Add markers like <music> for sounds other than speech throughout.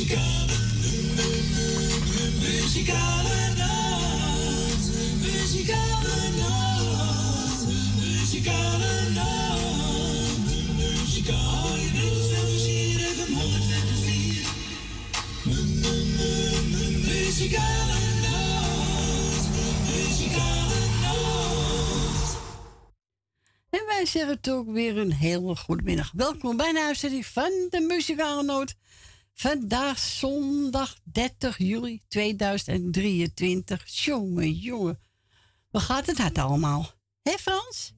Muzikale, muzikale nacht. Muzikale nacht. Muzikale nacht. Muzikale nacht. even 104. Muzikale nacht. Muzikale nacht. En wij zeggen toch weer een hele goede middag. Welkom bij de uitzending van de Muzikale Noot. Vandaag zondag 30 juli 2023. Jongen, jongen. Waar gaat het hard allemaal? Hé Frans?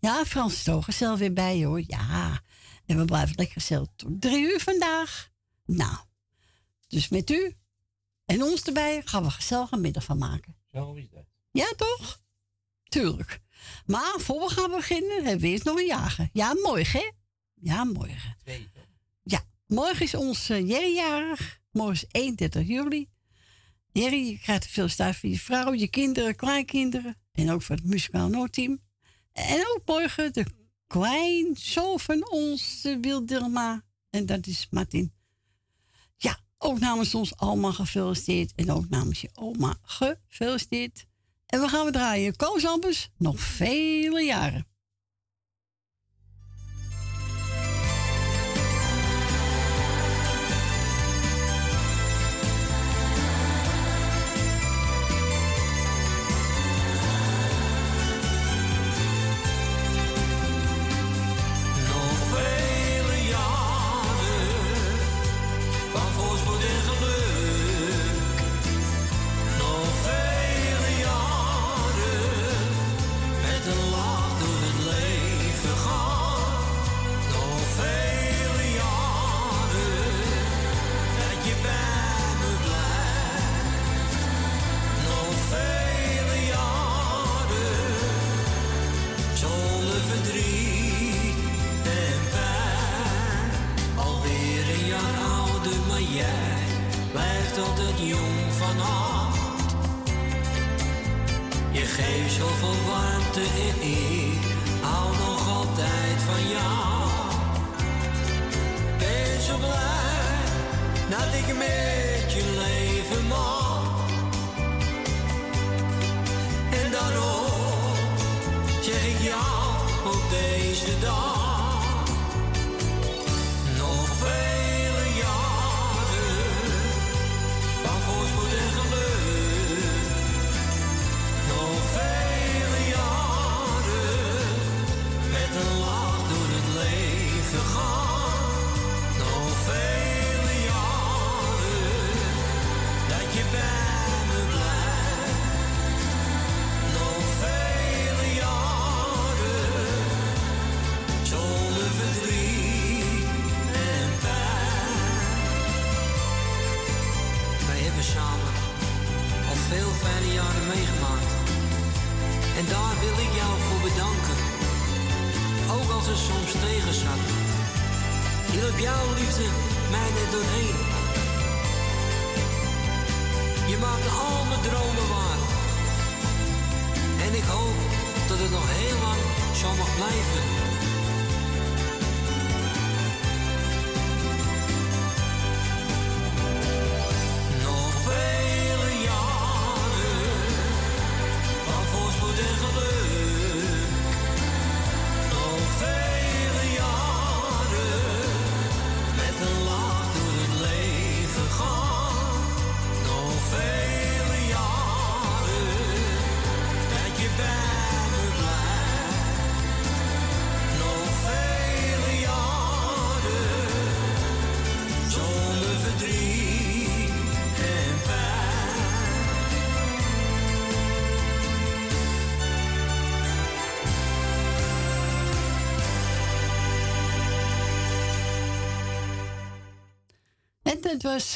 Ja, Frans is toch gezellig weer bij hoor. Ja. En we blijven lekker gezellig tot drie uur vandaag. Nou, dus met u en ons erbij gaan we gezellig een middag van maken. Zo is dat. Ja, toch? Tuurlijk. Maar voor we gaan beginnen, hebben we eerst nog een jager. Ja, morgen, hè? Ja, morgen. Twee, toch? Morgen is ons uh, Jerry jarig. Morgen is 31 juli. Jerry, je krijgt veel staat voor je vrouw, je kinderen, kleinkinderen. En ook voor het muzikaal noodteam. En ook morgen de kleinzoon van ons, uh, Wilderma. En dat is Martin. Ja, ook namens ons allemaal gefeliciteerd. En ook namens je oma gefeliciteerd. En we gaan we draaien Koos Ambers nog vele jaren.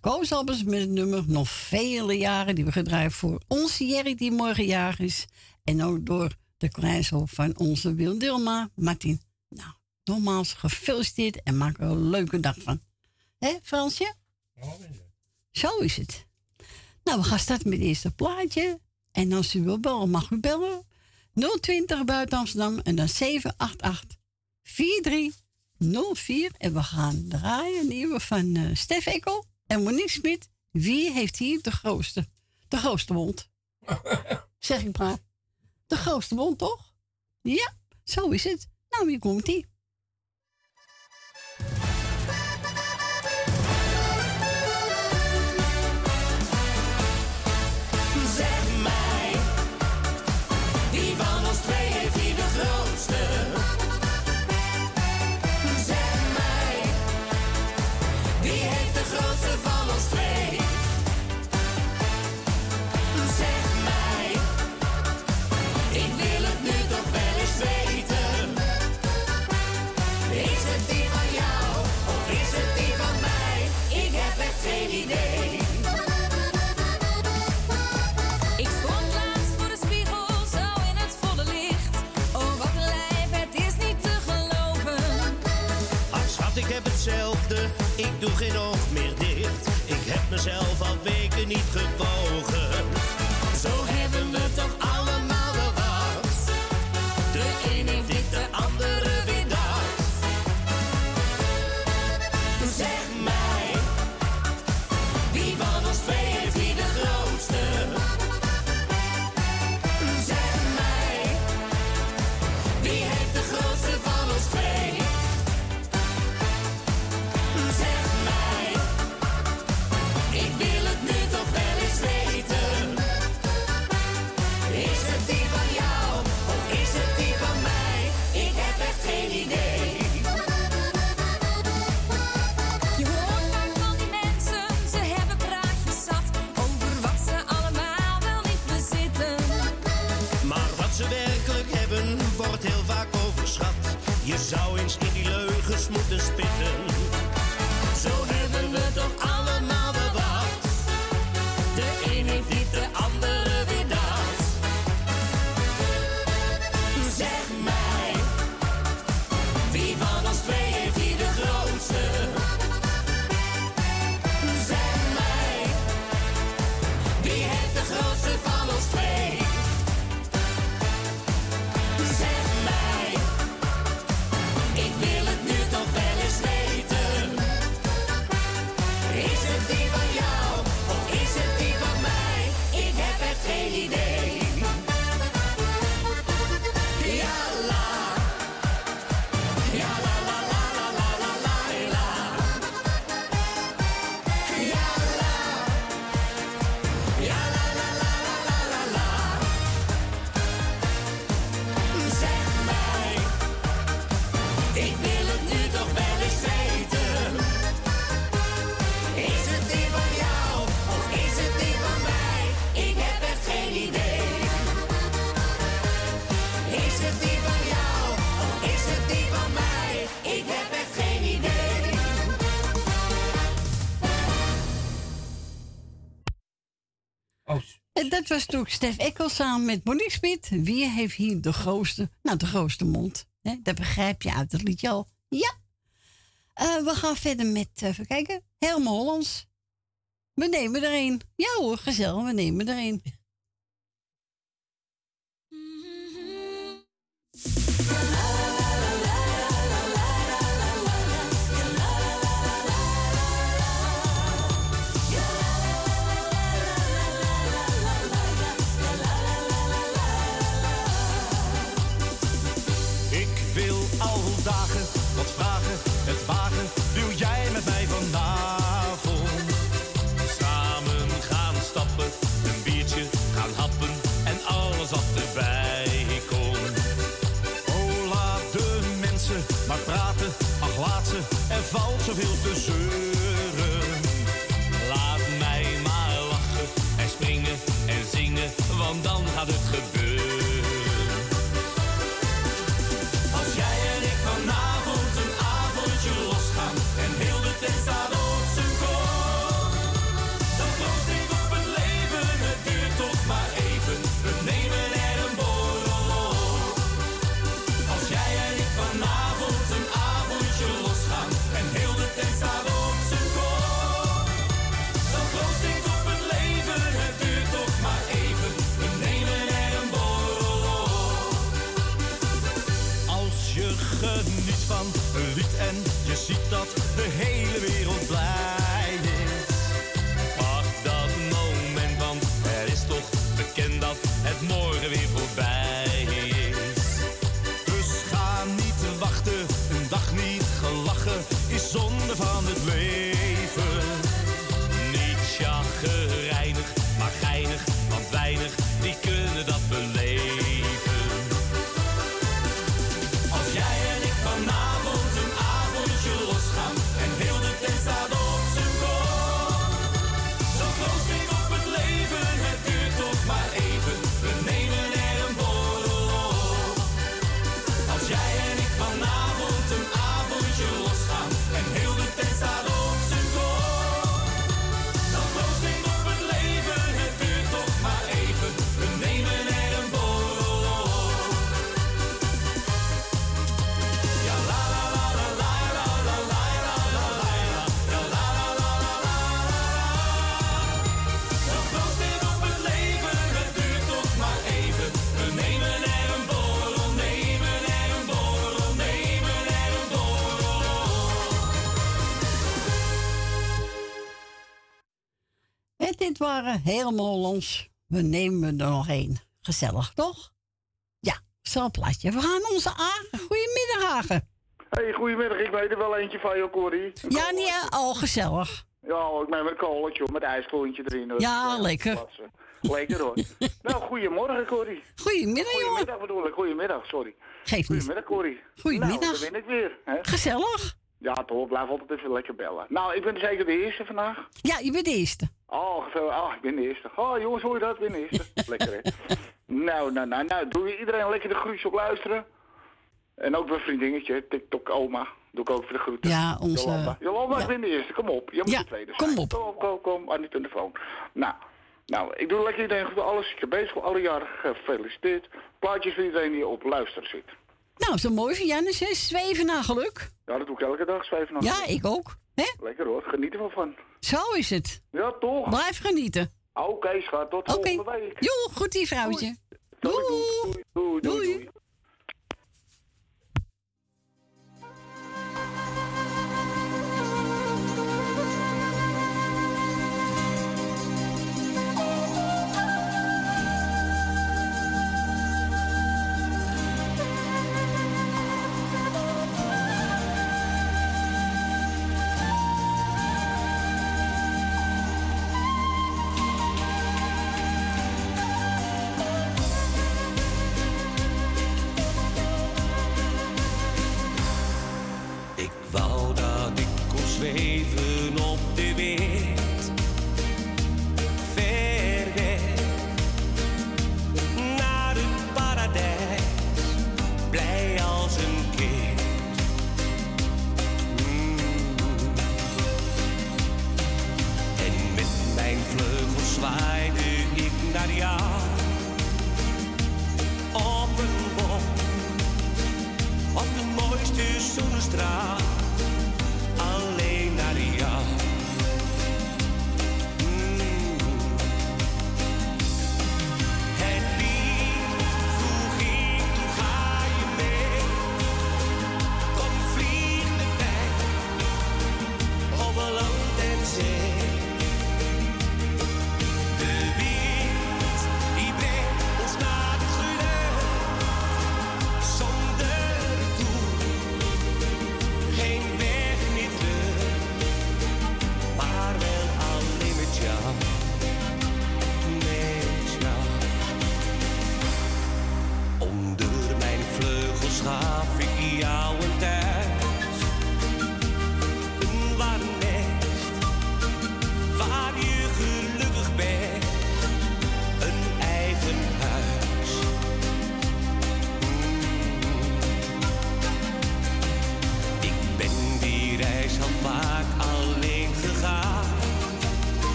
Koos Albers met het nummer Nog Vele Jaren. Die we gedraaid voor onze Jerry die morgen jarig is. En ook door de krijgshof van onze Wil Dilma, Martin. Nou, nogmaals gefeliciteerd en maak we een leuke dag van. Hé Fransje? Zo is het. Nou, we gaan starten met het eerste plaatje. En als u wil bellen, mag u bellen. 020 buiten Amsterdam en dan 788 4304. En we gaan draaien nieuwe van eh, Stef Ekkel. En Monique Smit, wie heeft hier de grootste, de grootste mond? <laughs> zeg ik maar. De grootste mond, toch? Ja, zo is het. Nou, hier komt-ie. dat was toen Stef Ekkel samen met Bonnie Smit. Wie heeft hier de grootste, nou de grootste mond? Hè? Dat begrijp je uit het liedje al. Ja. Eh, we gaan verder met, eh, even kijken, Helemaal Hollands. We nemen er een. Ja hoor, gezellig, we nemen er een. Helemaal los. We nemen er nog één. Gezellig, toch? Ja, zo'n plaatje. We gaan onze Agen. Goedemiddag, Agen. Hey, goedemiddag. Ik weet er wel eentje van je, Corrie. Ja, niet al gezellig. Ja, ik neem een kooltje met ijsklontje erin. Ja, lekker. Lekker hoor. <laughs> nou, goedemorgen, Corrie. Goedemiddag, jongen. Goedemiddag bedoel ik. Goedemiddag, sorry. Geef niet. Goedemiddag, Corrie. Goedemiddag. Nou, dan ben ik weer. Hè? Gezellig. Ja, toch. Blijf altijd even lekker bellen. Nou, ik ben zeker de eerste vandaag. Ja, je bent de eerste. Oh. Oh, ik ben de eerste. Oh, jongens, hoor je dat? Ik ben de eerste. <laughs> lekker, hè? nou, nou, nou, nou. Doe je iedereen lekker de groetjes op luisteren. En ook mijn vriendinnetje, TikTok oma. Doe ik ook voor de groeten. Ja, onze... Jolanda, Jolanda ik ben de eerste. Kom op. Je moet ja, de tweede kom op. Kom, kom, kom. Aan die telefoon. Nou, nou, ik doe lekker iedereen goed. Alles ik bezig. Alle jaren gefeliciteerd. Plaatjes voor iedereen die op luister zit. Nou, zo mooi van Jannes, hè? Zweven naar geluk. Ja, dat doe ik elke dag, zweven naar Ja, geluk. ik ook. Hè? Lekker hoor, geniet er wel van. Zo is het. Ja, toch? Blijf genieten. Oké, schat, tot volgende week. Jo, goed die vrouwtje. Doei. Doei, doei, doei, doei. doei.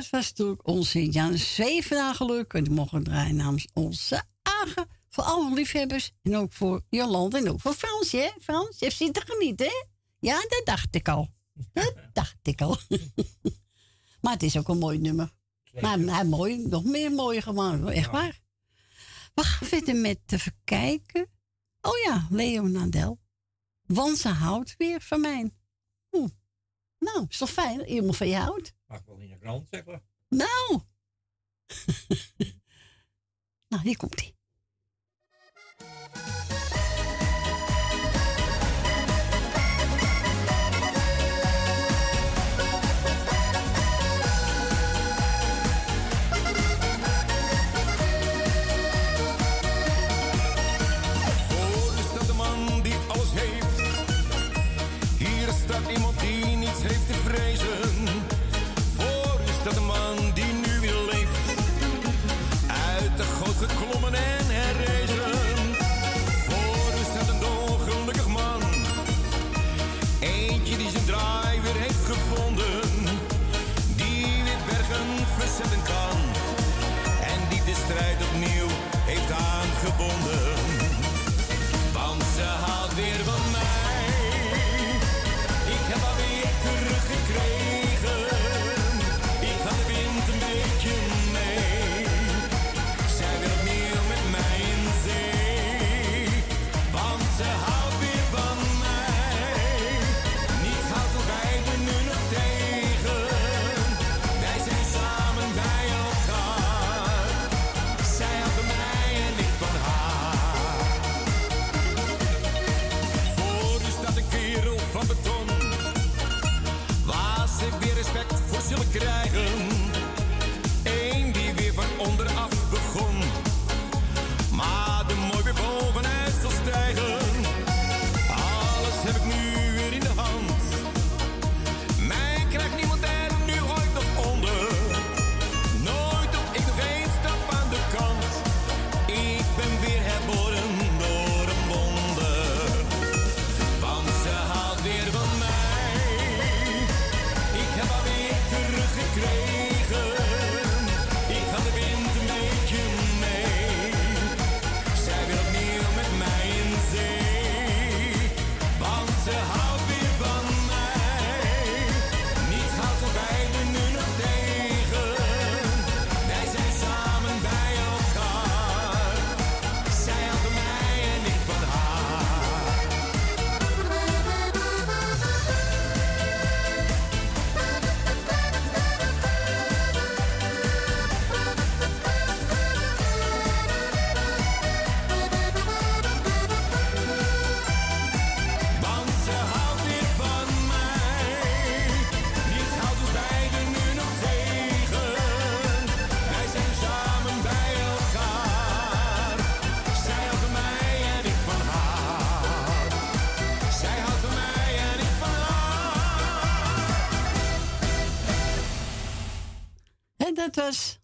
Dat was natuurlijk onze Jan Zevenaar geluk. En die mogen draaien namens onze Agen. Voor alle liefhebbers. En ook voor Jolande en ook voor Frans, hè? Frans, je zit er hè? Ja, dat dacht ik al. Dat <laughs> dacht ik al. <laughs> maar het is ook een mooi nummer. Maar hij mooi, nog meer mooi gemaakt, echt waar. We gaan verder met even kijken. Oh ja, Leo Nadel. Want ze houdt weer van mij. Nou, is toch fijn iemand van je houdt? Mag wel in de krant zeggen. Nou. <laughs> nou, hier komt hij.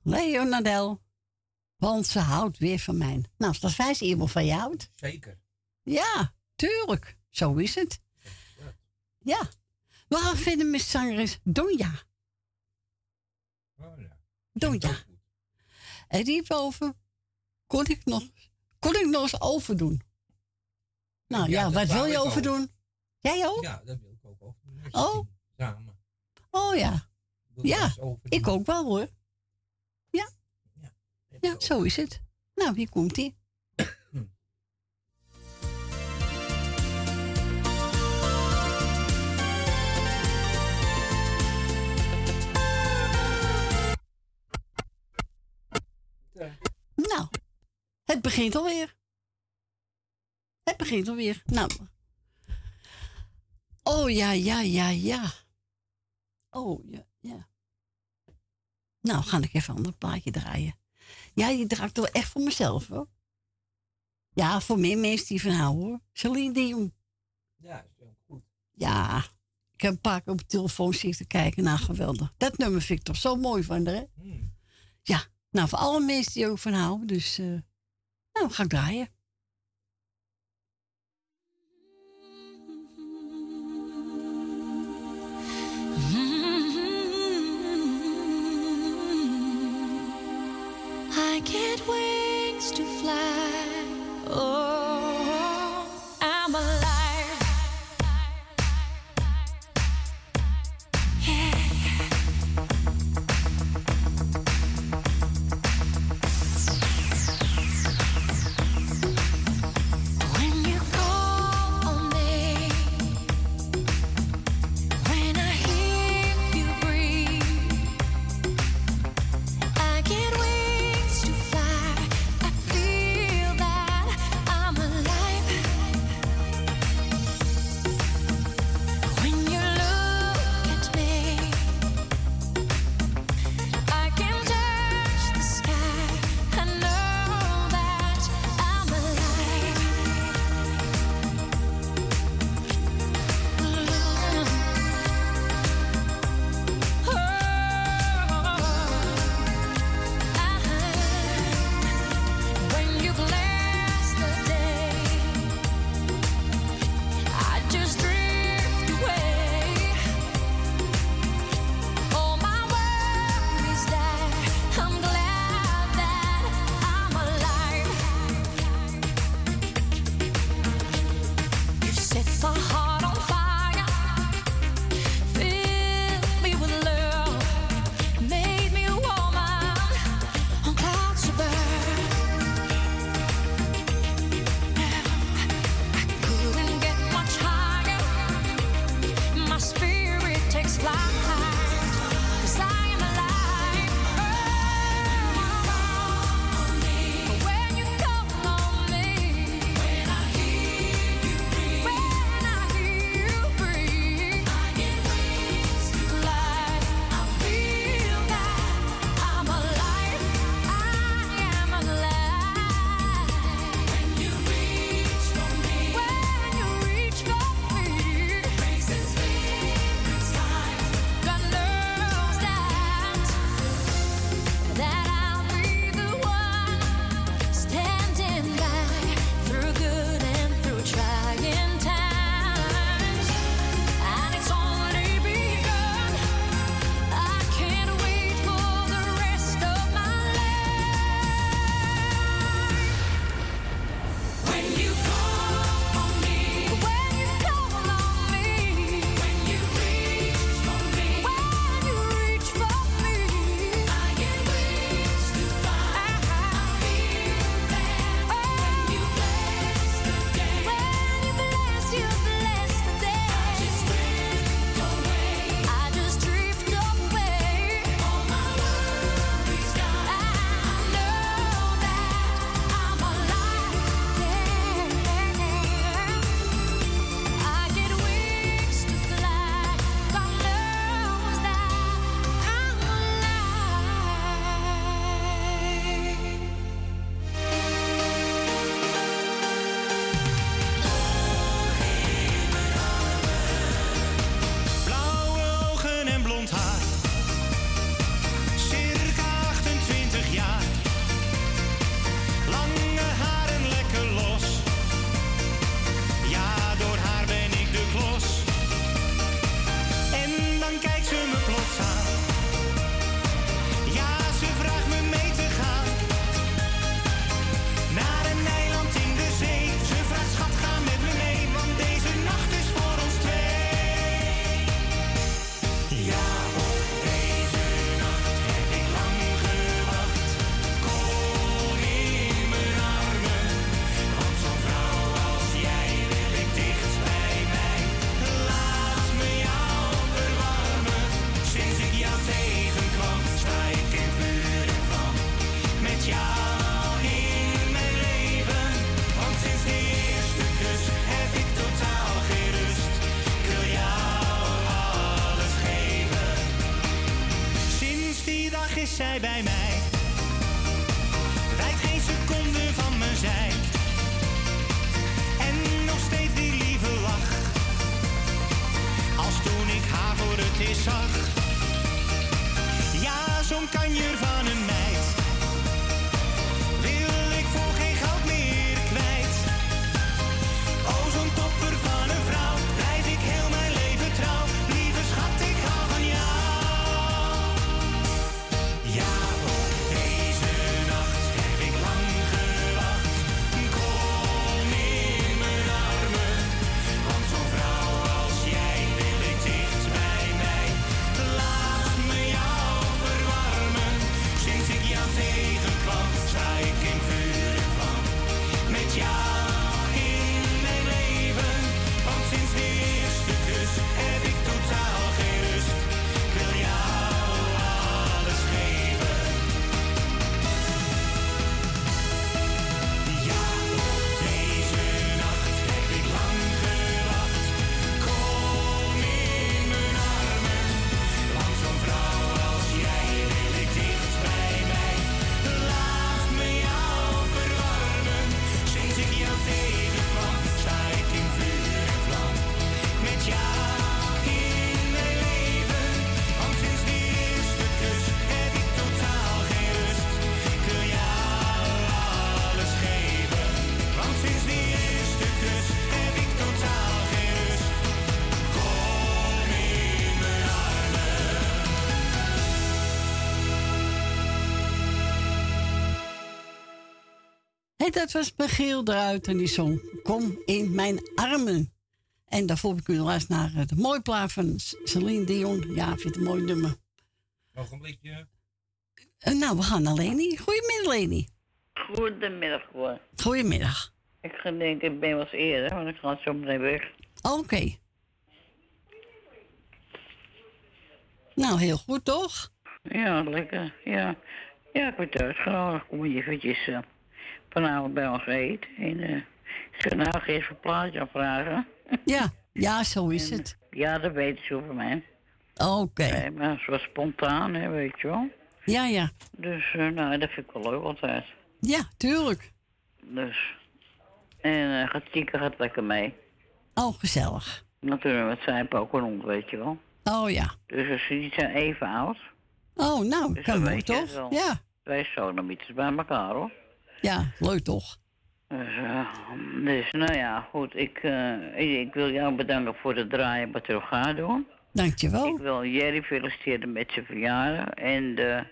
Leo Nadel. Want ze houdt weer van mij. Nou, dat fijn als iemand van je houdt? Zeker. Ja, tuurlijk. Zo is het. Ja. We gaan verder met zangeres Donja. Oh, ja. Donja. En die boven kon ik nog, kon ik nog eens overdoen. Nou ja, wat wil je ik ook. overdoen? Jij ook? Ja, dat wil ik ook over. Met z'n Oh. Samen. Oh ja. Ja, Ik ook wel hoor. Ja, zo is het. Nou, hier komt ie. Nou, het begint alweer. Het begint alweer. Nou. Oh ja, ja, ja, ja. Oh ja, ja. Nou, ga ik even een ander plaatje draaien. Ja, die draait toch echt voor mezelf hoor. Ja, voor meer mensen die van houden hoor. Celine Dion. Ja, is ook goed. Ja, ik heb een paar keer op de telefoon zitten kijken. Nou, geweldig. Dat nummer vind ik toch zo mooi van haar, hè? Hmm. Ja, nou, voor alle mensen die ook van houden. Dus, eh nou, ga ik draaien. get wings to fly. Oh. Dat was Michiel eruit en die zong Kom in mijn armen. En daarvoor heb ik u luisteren naar eh, de mooie plaat van Celine Dion. Ja, ik vind het een mooi nummer. Nog een blikje. Eh, nou, we gaan naar Leni. Goedemiddag, Leni. Goedemiddag hoor. Goedemiddag. Ik ga denken, ik ben wat eerder, want ik ga zo meteen weg. Oké. Nou, heel goed toch? Ja, lekker. Ja, ja ik ben thuis gewoon. Kom je eventjes uh, vanavond bij ons eten. En uh, ik nou geen een plaatje aanvragen. Ja, <laughs> ja, zo is En, het. Ja, dat weten ze over mij. Oké. Nee, maar zo spontaan, hè, weet je wel. Ja, ja. Dus, eh, nou, dat vind ik wel leuk altijd. Ja, tuurlijk. Dus. En uh, gaat Tieke gaat lekker mee. Oh, gezellig. Natuurlijk, met zijn ook rond, weet je wel. Oh ja. Dus als ze niet zijn even oud. Oh, nou, Dus kan het toch? wel. Ja. Twee sodomieters bij elkaar, hoor. Ja, leuk toch? Dus, eh, dus nou ja, goed. Ik, eh, ik, ik wil jou bedanken voor het draaien wat je gaat doen. Dankjewel. Ik wil Jerry feliciteren met zijn verjaardag. En de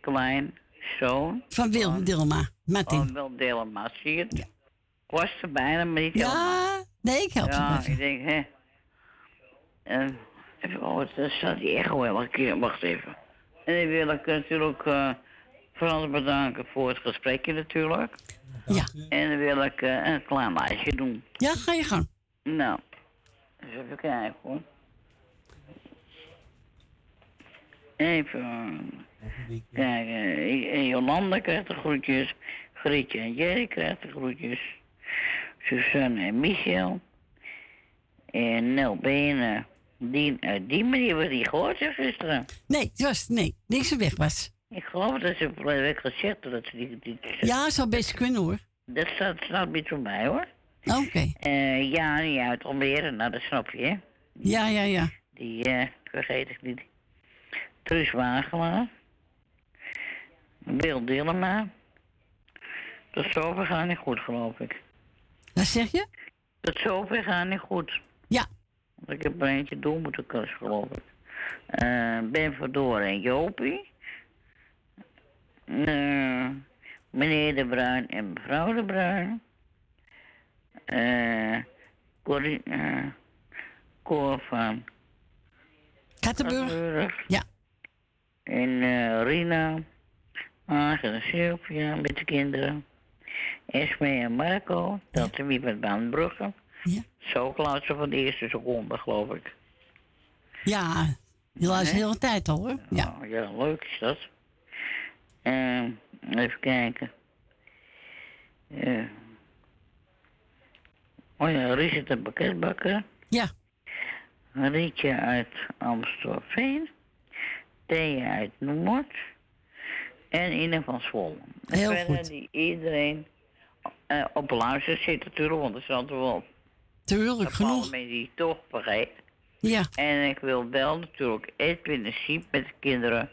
kleinzoon Van Wil Dilma. Martin. van Wil Delema. Zie je het? Ik was er bijna, maar niet helemaal. Ja, nee, ik help je Ja, even. ik denk, hè. En, even, oh, daar staat die echo elke keer. Wacht even. En dan wil ik natuurlijk uh, Frans bedanken voor het gesprekje natuurlijk. Ja. En dan wil ik eh, een klein lijstje doen. Ja, ga je gang. Nou, eens even kijken hoor. Even kijken. eh, eh, Jolanda krijgt de groetjes. Grietje en Jerry krijgt de groetjes. Suzanne en Michel. En Nel Benen. Die, uit die manier wordt die gehoord gisteren. Nee, het was, nee, niks er weg was. Ik geloof dat ze vorige week gezegd dat ze die... die Ja, zou best kunnen hoor. Dat staat, staat niet voor mij hoor. Oké. Eh ja, die uit Almere, nou dat snap je hè. Ja, ja, ja. Die, eh, vergeet ik niet. Truus Wagelaar. Wil Dillema. Tot zover gaat niet goed, geloof ik. Wat zeg je? Tot zover gaat niet goed. Ja. Want ik heb er eentje door moeten kussen, geloof ik. Eh, ben Verdoor en Jopie. Eh, meneer De Bruin en mevrouw De Bruin. Eh Corrie, eh, Cor van Kattenburg. Ja. En eh, Rina, Hagen en Sylvia met de kinderen. Esme en Marco, dat is wie met Baanbrugge. Ja. Zo ze van de eerste seconde, geloof ik. Ja, die luistert de hele tijd al hoor. Ja. Oh, ja, leuk is dat. Eh, even kijken. Eh. Oh ja, Richard de pakketbakker. Ja. Rietje uit Amstelveen. Thea uit Noord. En Ine van Zwolle. En Heel verder goed. die iedereen eh, op luister zit natuurlijk, want er zijn er wel Tuurlijk, genoeg. mensen die toch vergeten. Ja. En ik wil wel natuurlijk Edwin en Siep met de kinderen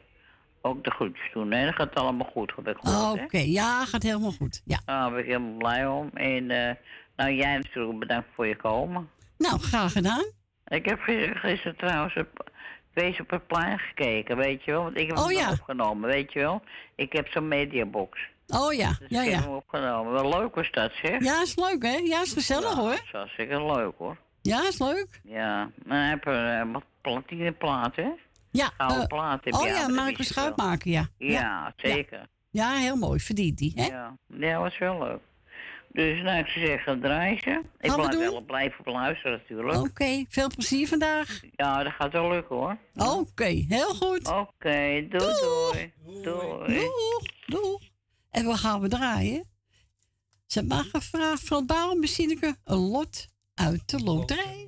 ook de groetjes doen. En dat gaat allemaal goed, heb ik gehoord. Oké, ja, gaat helemaal goed. Ja. Daar ben ik helemaal blij om. En eh, nou, jij natuurlijk bedankt voor je komen. Nou, graag gedaan. Ik heb gisteren, trouwens op, wees op het plein gekeken, weet je wel. Want ik heb Oh, hem ja. opgenomen, weet je wel. Ik heb zo'n mediabox. Oh ja, Dus ja, ik heb hem opgenomen. Wel leuk was dat, zeg. Ja, is leuk hè? Ja, is gezellig hoor. Dat was zeker leuk, hoor. Ja, is leuk. Ja, maar hij heeft uh, wat platine platen, hè? Ja. Gouden eh, platen. oh ja, ja, dat wel. Schuitmaker, ja. Ja, zeker. Ja, heel mooi. Verdient die, hè? Ja, ja, was wel leuk. Dus nou, ik zou zeggen, draai ze. Ik blijf doen? wel blijven luisteren natuurlijk. Oké, veel plezier vandaag. Ja, dat gaat wel lukken hoor. Oké, heel goed. Oké, doei doei. Doei. Doeg, doeg. En we gaan we draaien. Ze mag gevraagd van Bouwen Machineke een lot uit de loterij.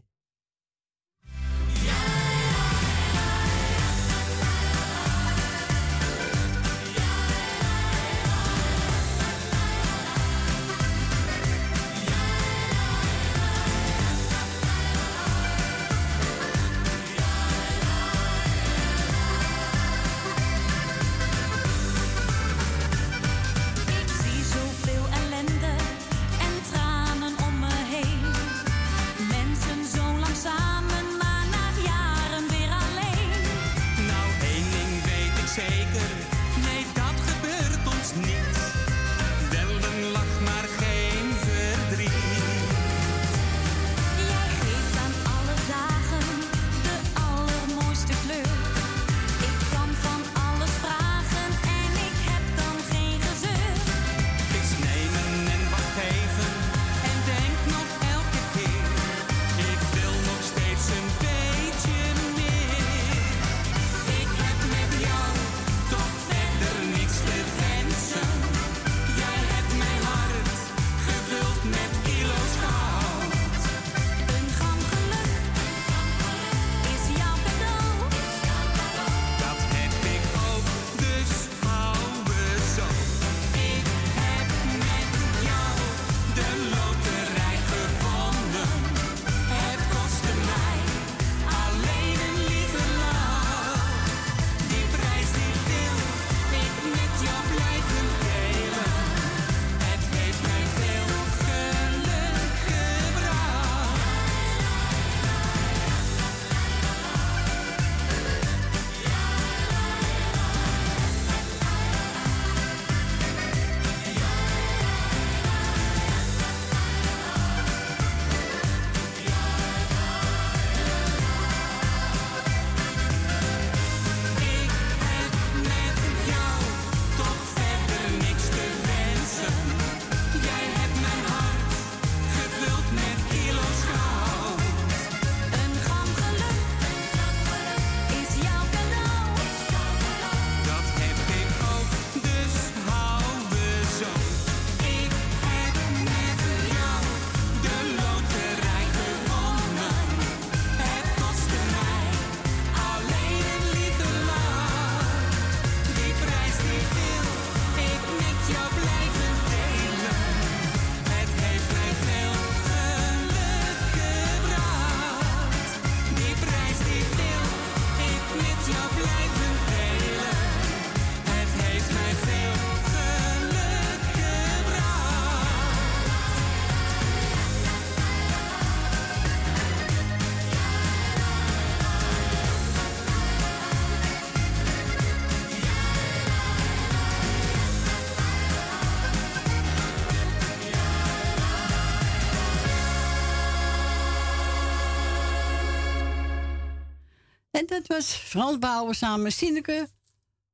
Was Frans Bouwer samen met Sineke.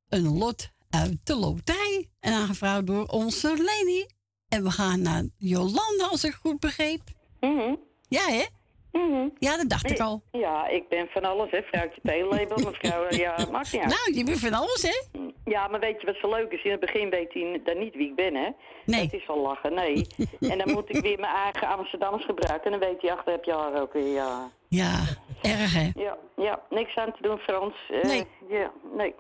Een lot uit de loterij. En aangevraagd door onze Leni. En we gaan naar Jolanda, als ik goed begreep. Mhm. Ja, hè? Mhm. Ja, dat dacht ik al. Ja, ik ben van alles, hè. Vrouwtje theelabel, mevrouw. Ja, maakt niet uit. Nou, je bent van alles, hè? Ja, maar weet je wat zo leuk is? In het begin weet hij dan niet wie ik ben, hè? Nee. Het is al lachen, nee. <laughs> en dan moet ik weer mijn eigen Amsterdams gebruiken. En dan weet hij achter heb je haar ook weer, ja. Ja, erg, hè? Ja, ja, niks aan te doen, Frans. Eh, Nee. Ja, nee.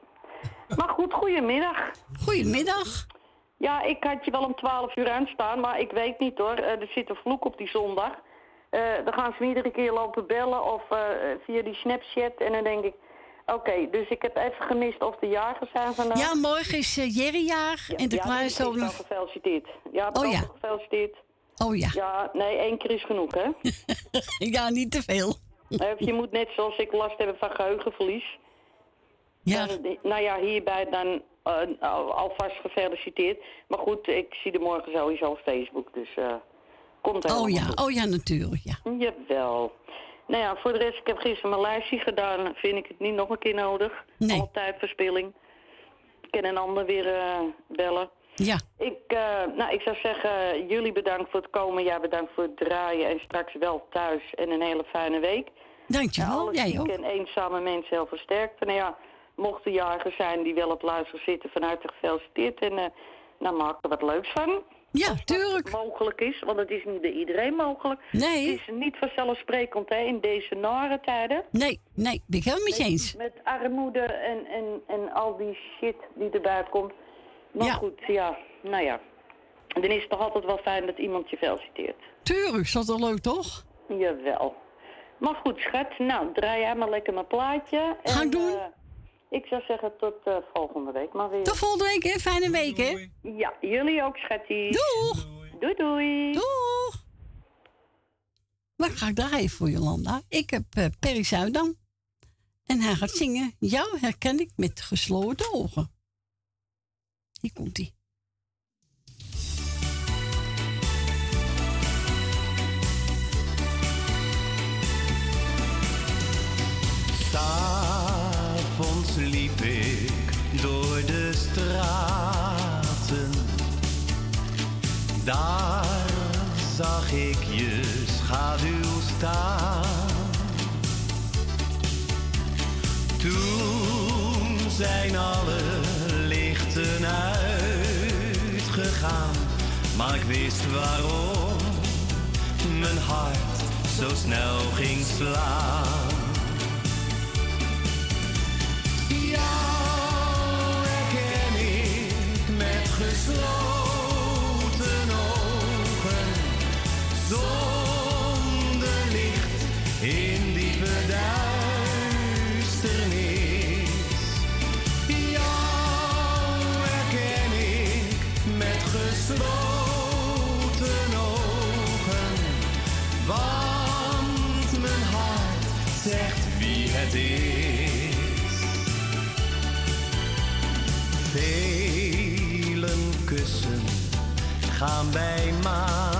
Maar goed, goedemiddag. Goedemiddag. Ja, ik had je wel om 12 uur aanstaan, maar ik weet niet hoor. Eh, er zit een vloek op die zondag. Eh, dan gaan ze me iedere keer lopen bellen of via die Snapchat. En dan denk ik, oké, dus ik heb even gemist of de jagers zijn vandaag. Ja, morgen is uh, Jerry jarig. en de ja, is al gefeliciteerd. Ja, oh, ja. gefeliciteerd. Oh ja. Ja, nee, één keer is genoeg, hè? <laughs> ja, niet te veel. Eh, je moet net zoals ik last hebben van geheugenverlies. Ja. Dan, nou ja, hierbij dan eh, al- alvast gefeliciteerd. Maar goed, ik zie er morgen sowieso op Facebook, dus eh komt helemaal Oh ja, goed. oh ja, natuurlijk, ja. Jawel. Nou ja, voor de rest, ik heb gisteren mijn lijstje gedaan. Vind ik het niet nog een keer nodig. Nee. Altijd verspilling. Ik kan een ander weer bellen. Ja. Ik, eh, nou, ik zou zeggen, jullie bedankt voor het komen. Jij bedankt voor het draaien. En straks wel thuis. En een hele fijne week. Dankjewel, alle jij ook. en eenzame mensen heel versterkt. En nou ja, mochten jagers zijn die wel op luisteren zitten, van harte gefeliciteerd. En eh nou, maak er wat leuks van. Ja, tuurlijk. mogelijk is, want het is niet bij iedereen mogelijk. Nee. Het is niet vanzelfsprekend hè, in deze nare tijden. Nee, nee, ben ik helemaal met je eens. Met armoede en, en, en al die shit die erbij komt. Maar Ja. goed, ja, nou ja. Dan is het toch altijd wel fijn dat iemand je feliciteert. Tuurlijk, is dat wel leuk, toch? Jawel. Maar goed, schat. Nou, draai jij maar lekker mijn plaatje. Ga ik En, doen. eh, ik zou zeggen tot eh, volgende week maar weer. Tot volgende week, hè? Fijne week, hè? Ja, jullie ook, schatjes. Doeg! Doei, doei. Doeg! Wat ga ik draaien voor Jolanda? Ik heb eh, Perry Zuidam. En hij gaat zingen. Jou herken ik met gesloten ogen. Hier komt hij. S'avonds liep ik door de straten. Daar zag ik je schaduw staan. Toen zijn alle lichten uitgegaan. Maar ik wist waarom mijn hart zo snel ging slaan. Met gaan bij maanlicht.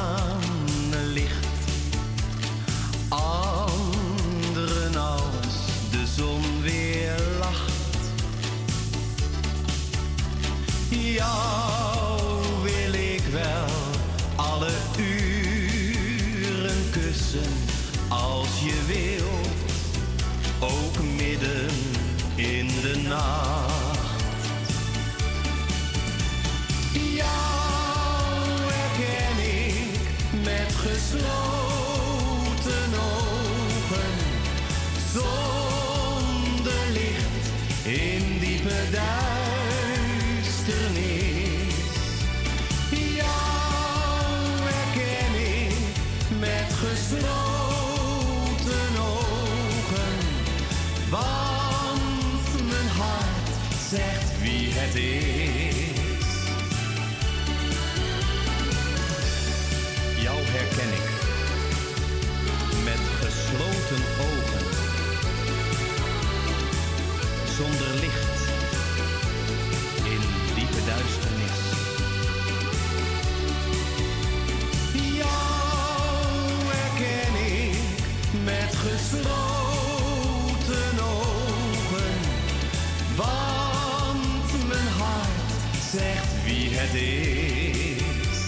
Het is.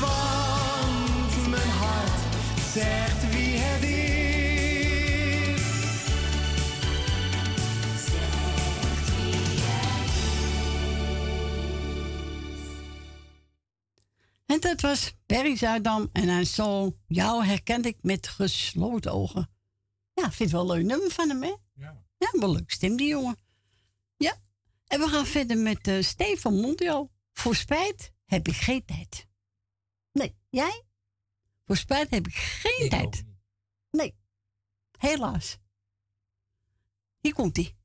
Want mijn hart zegt wie het is. En dat was Perry Zuidam en hij zo Jou herkende ik met gesloten ogen. Ja, vind het wel een leuk nummer van hem, hè? Ja. Ja, wel leuk stem die jongen. En we gaan verder met eh Stefan Mondial. Voor spijt heb ik geen tijd. Nee, jij? Voor spijt heb ik geen Ik ook tijd. Nee, helaas. Hier komt ie.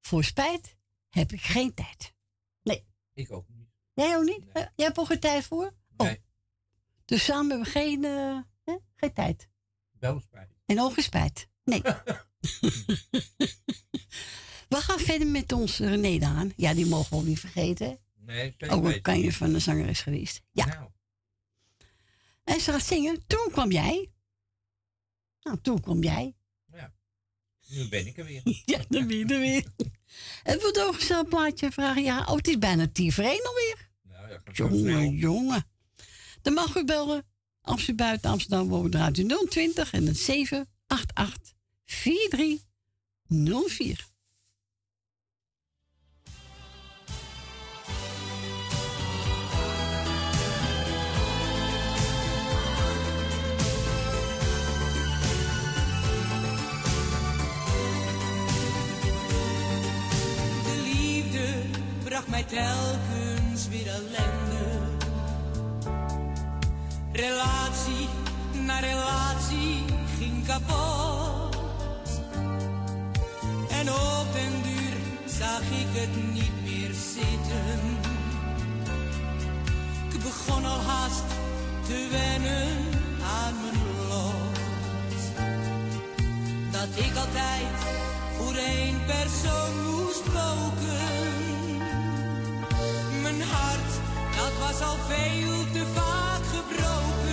Voor spijt heb ik geen tijd. Nee. Ik ook niet. Jij ook niet? Jij hebt ook geen tijd voor? Nee. Oh. Dus samen hebben we geen, eh, hè? geen tijd. Wel spijt. En ook geen spijt. Nee. <laughs> we gaan verder met ons René Daan. Ja, die mogen we ook niet vergeten. Nee, Ook een weten. kanje van de zangeres geweest. Ja. Nou, En ze gaat zingen. Toen kwam jij. Nou, toen kwam jij. Nu ben ik er weer. <laughs> Ja, dan ben je er weer. En voor het overstel plaatje vragen. Ja, oh, het is bijna tien voor één alweer. Nou, ja. Jongen, jongen. Dan mag u bellen. Als u buiten Amsterdam woont, draait u 020 en dan 788 4304. Mij telkens weer ellende. Relatie na relatie ging kapot. En op den duur zag ik het niet meer zitten. Ik begon al haast te wennen aan mijn lot. Dat ik altijd voor één persoon moest koken. Hart, dat was al veel te vaak gebroken.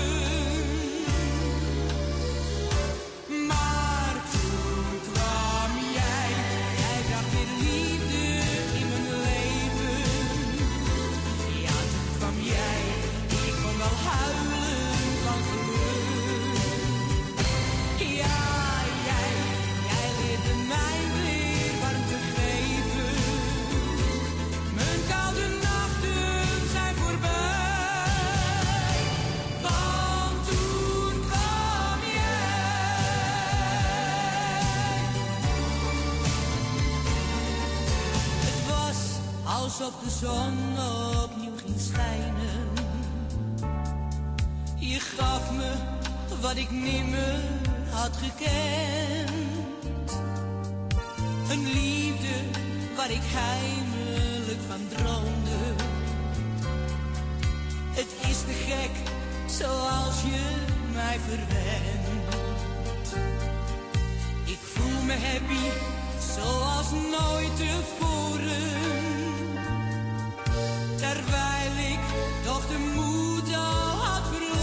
Alsof de zon opnieuw ging schijnen. Je gaf me wat ik nimmer had gekend. Een liefde waar ik heimelijk van droomde. Het is te gek zoals je mij verwendt. Ik voel me happy zoals nooit tevoren. Terwijl ik toch de moed al had verloren.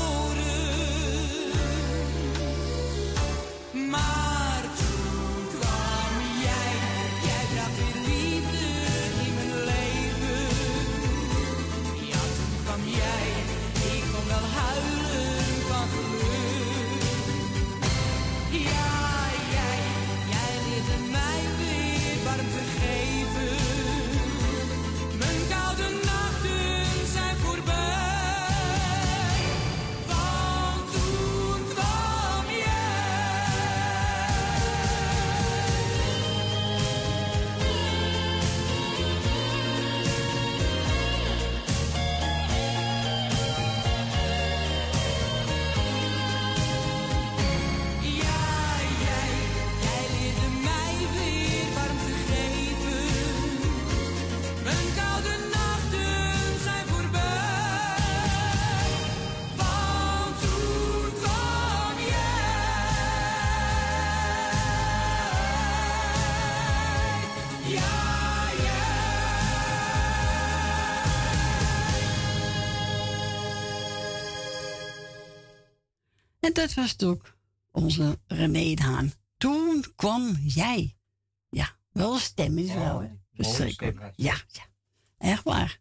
En dat was ook onze René de Haan. Toen kwam jij. Ja, wel stem is wel. hè? Verschrikkelijk. Ja, ja. Echt waar.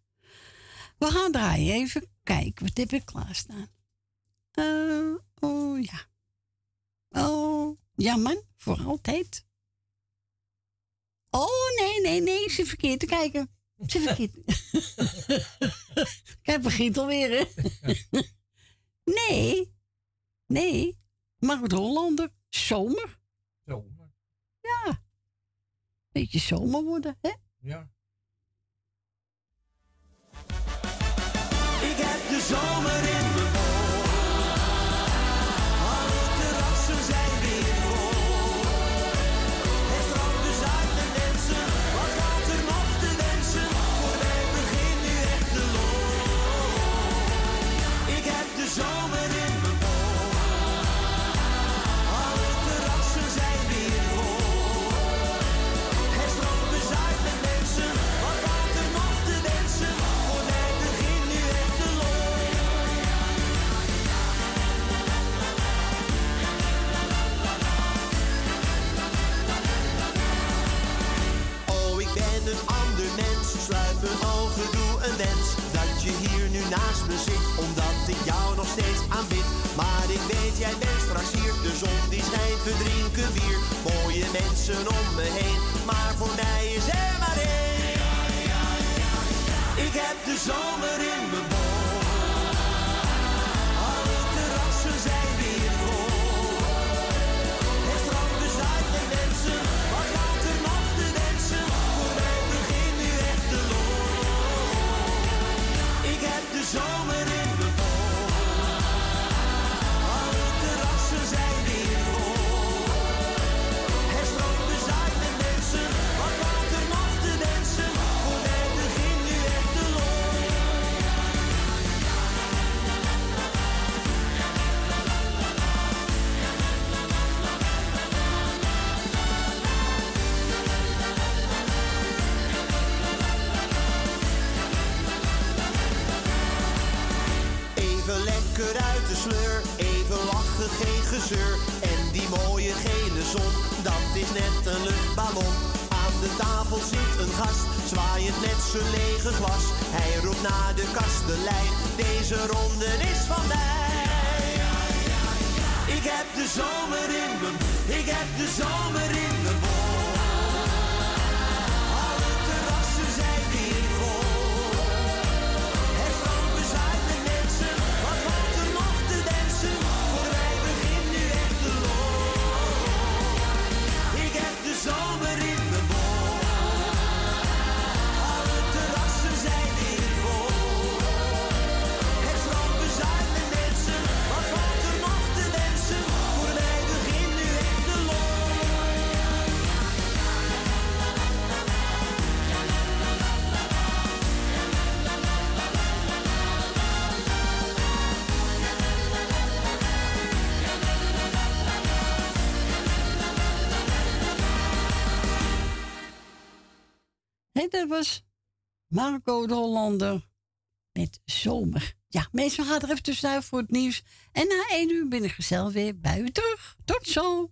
We gaan draaien. Even kijken. Wat heb ik klaarstaan? Eh, oh ja. Oh, ja man. Voor altijd. Oh, nee, nee, nee. Ze verkeerd te kijken. Ze verkeerd. <laughs> <laughs> Kijk, begint alweer, hè? <laughs> nee. Nee. Margot Hollander. Zomer. Zomer. Ja. Beetje zomer worden, hè? Ja. Ik heb de zomer in Mijn ogen, doe een wens. Dat je hier nu naast me zit, omdat ik jou nog steeds aanbid. Maar ik weet, jij bent straks hier. De zon die schijnt, we drinken bier. Mooie mensen om me heen, maar voor mij is er maar één. Ik heb de zomer in mijn Even lachen, geen gezeur. En die mooie gele zon, dat is net een luchtballon. Aan de tafel zit een gast, zwaaiend met zijn lege glas. Hij roept naar de kastelein, deze ronde is van mij. Ik heb de zomer in me, ik heb de zomer in me was Marco de Hollander met zomer. Ja, mensen, gaan er even tussenuit voor het nieuws. En na één uur ben ik gezellig weer bij u terug. Tot zo.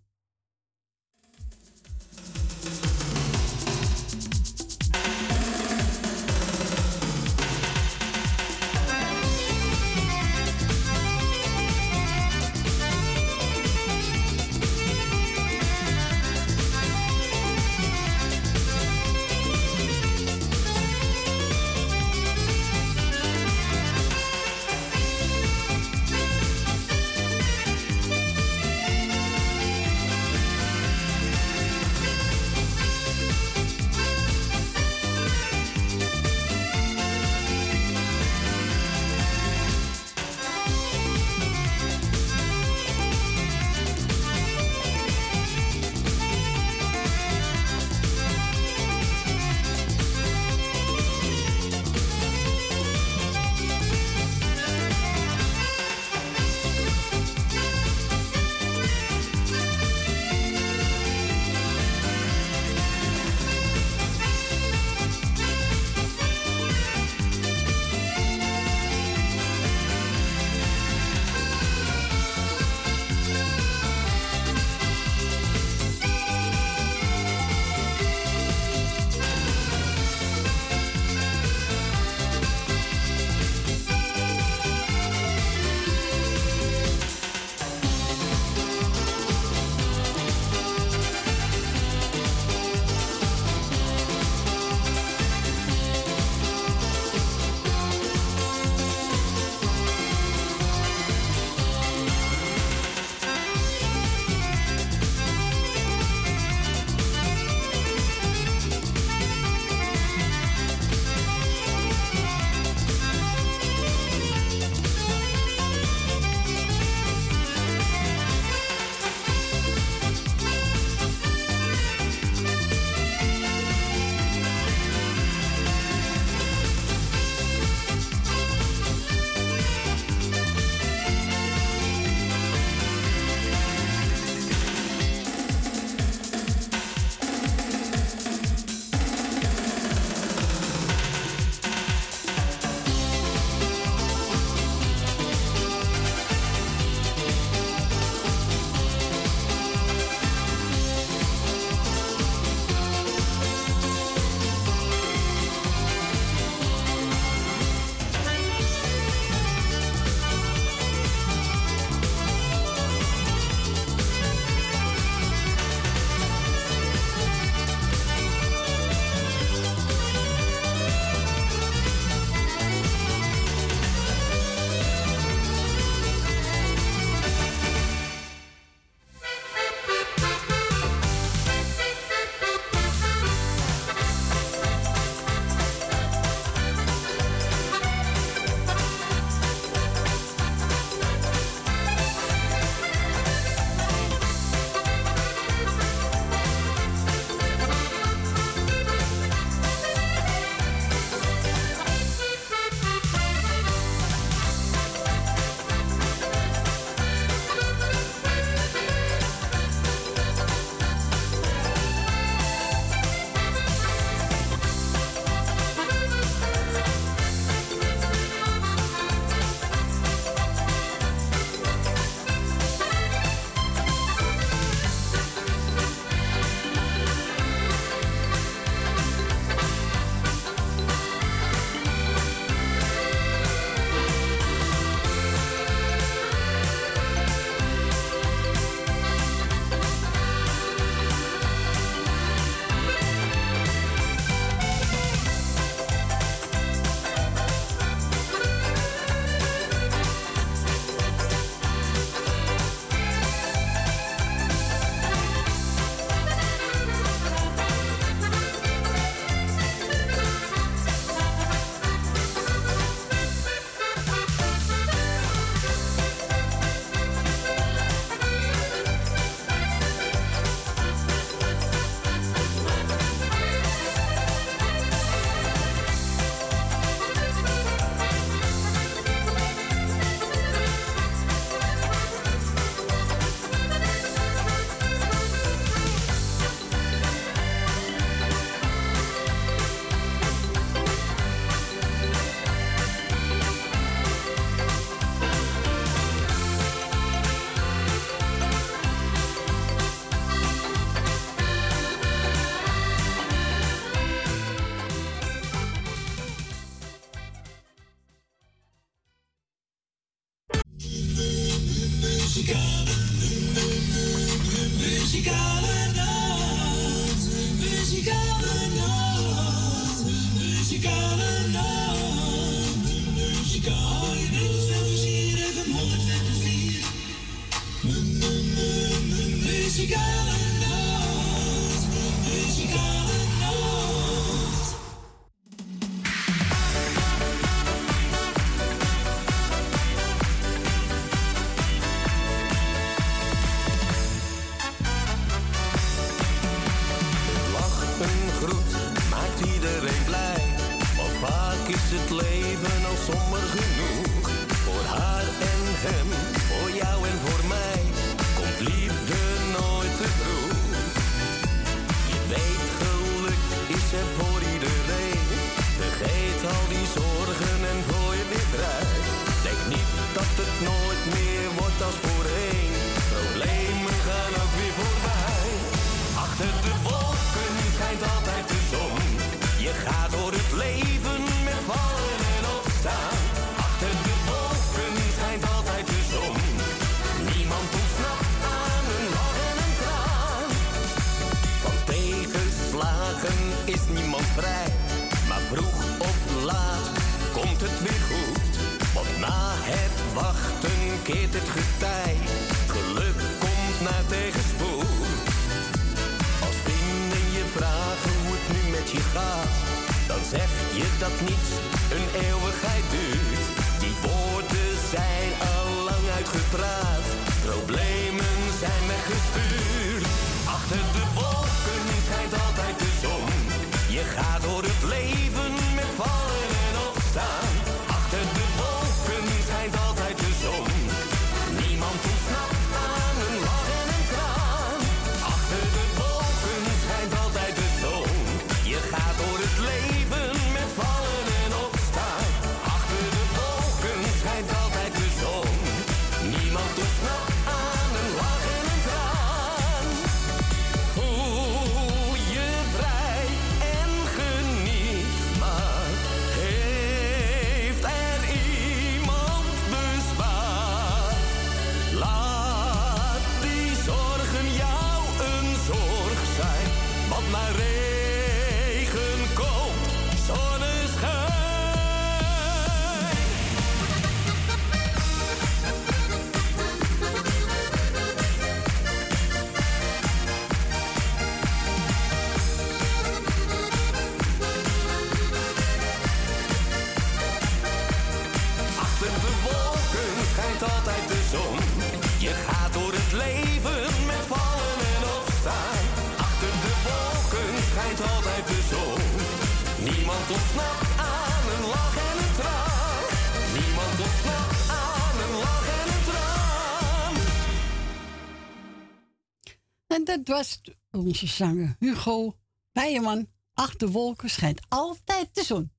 Was onze zanger Hugo Weijerman. Achter wolken schijnt altijd de zon.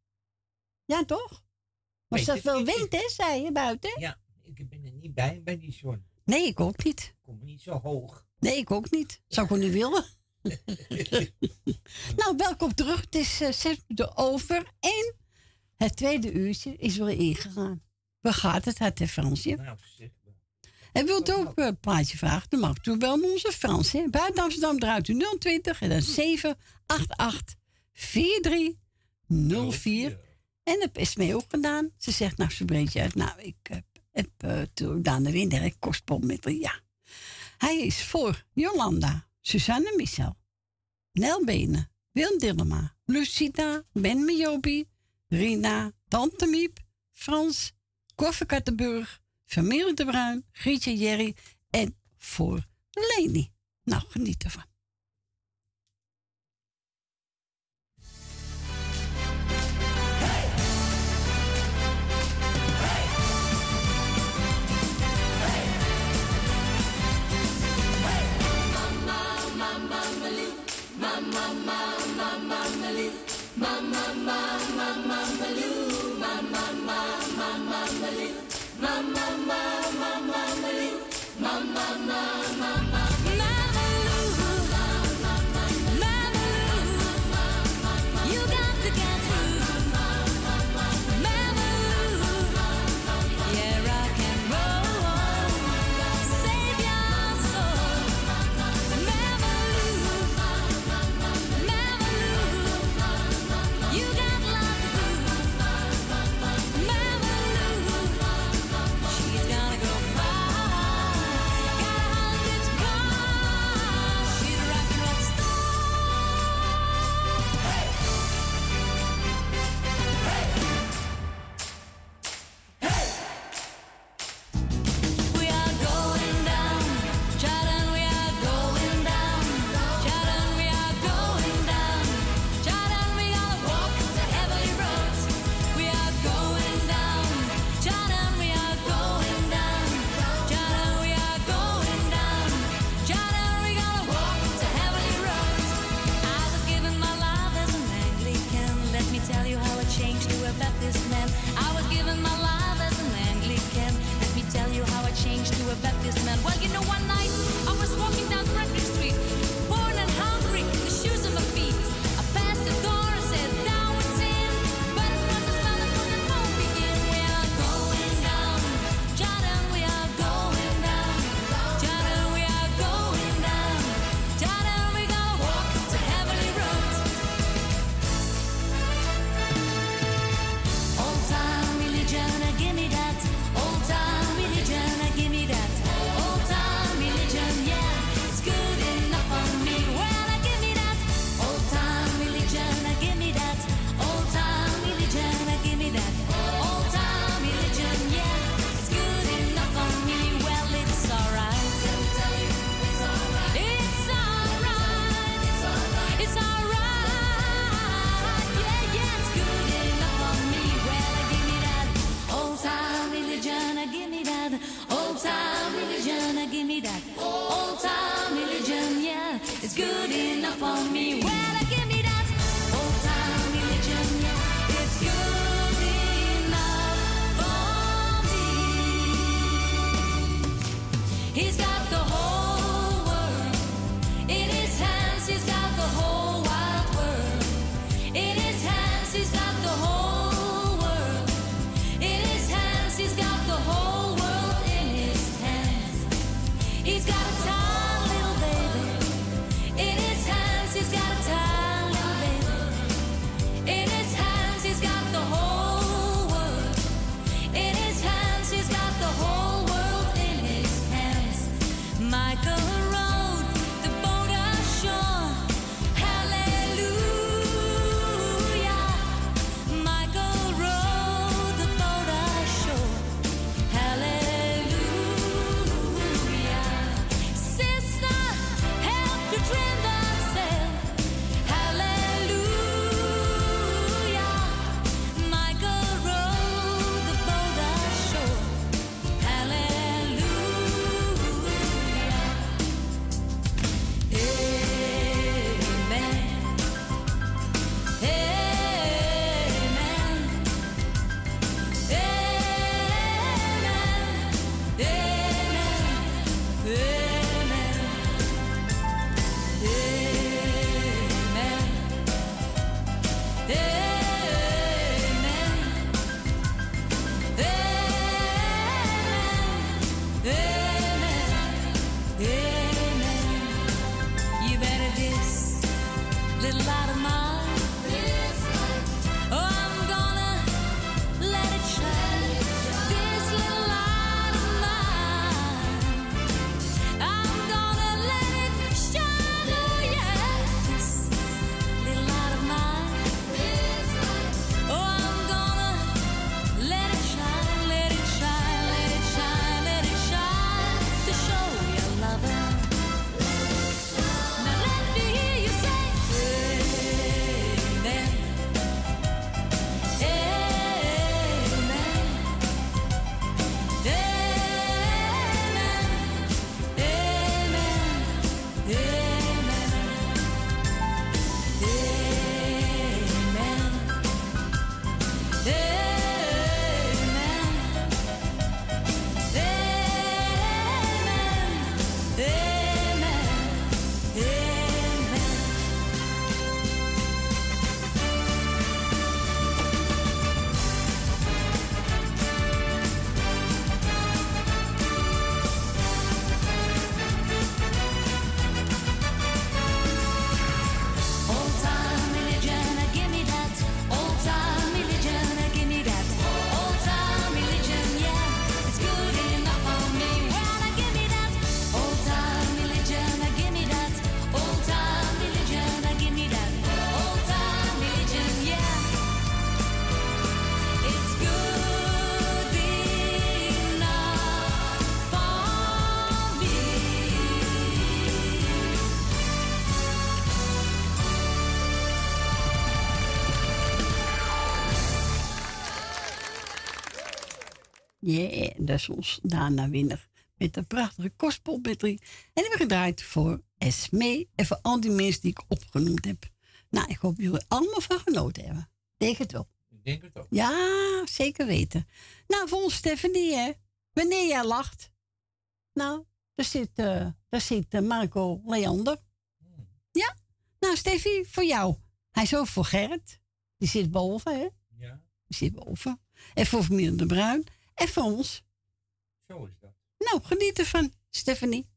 Ja, toch? Was Weet dat wel wind, hè, zei je buiten? Ja, ik ben er niet bij, bij die zon. Nee, ik ook niet. Ik kom niet zo hoog. Nee, ik ook niet. Zou ik ook niet willen. <laughs> nou, welkom terug. Het is eh, zes minuten over één. Het tweede uurtje is weer ingegaan. Waar gaat het, het Fransje? Nou, maar. En wilt ook een plaatje vragen? Dan mag u wel naar onze Frans. Buiten Amsterdam draait u 020 en dan 788 4304. En dat is mij ook gedaan. Ze zegt, nou, ze breedt je uit. Nou, ik heb, heb uh, toen Daan de Winder, ik kostpommiddel, ja. Hij is voor Jolanda, Suzanne Michel, Nel Benen, Wil Dillema, Lucita, Ben Miobi, Rina, Tante Miep, Frans, Koffer Kattenburg, Familie de Bruin, Grietje Jerry en voor Leni. Nou, geniet ervan. He's got Yeah, dat is ons Dana Winner. Met een prachtige kostpolmetrie. En die hebben we gedraaid voor Esme en voor al die mensen die ik opgenoemd heb. Nou, ik hoop jullie allemaal van genoten hebben. Denk het wel. Ik denk het ook. Ja, zeker weten. Nou, voor ons Stephanie, hè. Wanneer jij lacht. Nou, daar zit, eh, daar zit eh, Marco Leander. Ja? Nou, Steffi, voor jou. Hij is ook voor Gerrit. Die zit boven, hè? Ja, Die zit boven. En voor familie De Bruin. En voor ons. zo is dat. Nou, geniet ervan, Stephanie.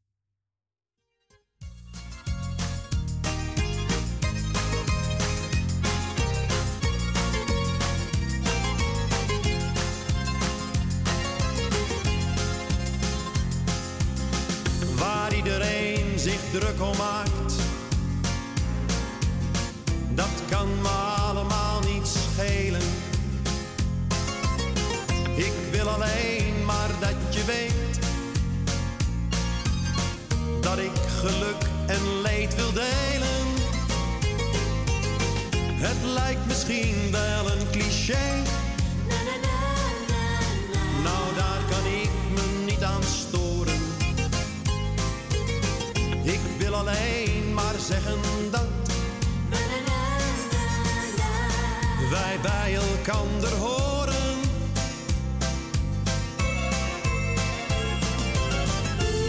waar iedereen zich druk om maakt. Dat kan me allemaal niet schelen. Ik wil alleen maar dat je weet dat ik geluk en leed wil delen. Het lijkt misschien wel een cliché. Nou, daar kan ik me niet aan storen. alleen maar zeggen dat wij bij elkander horen.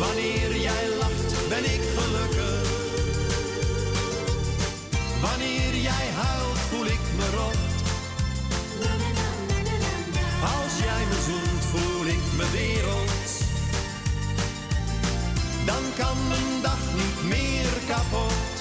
Wanneer jij lacht, ben ik gelukkig. Wanneer jij huilt, voel ik me rot. Als jij me zoent, voel ik me wereld. Dan kan mijn dag niet meer kapot.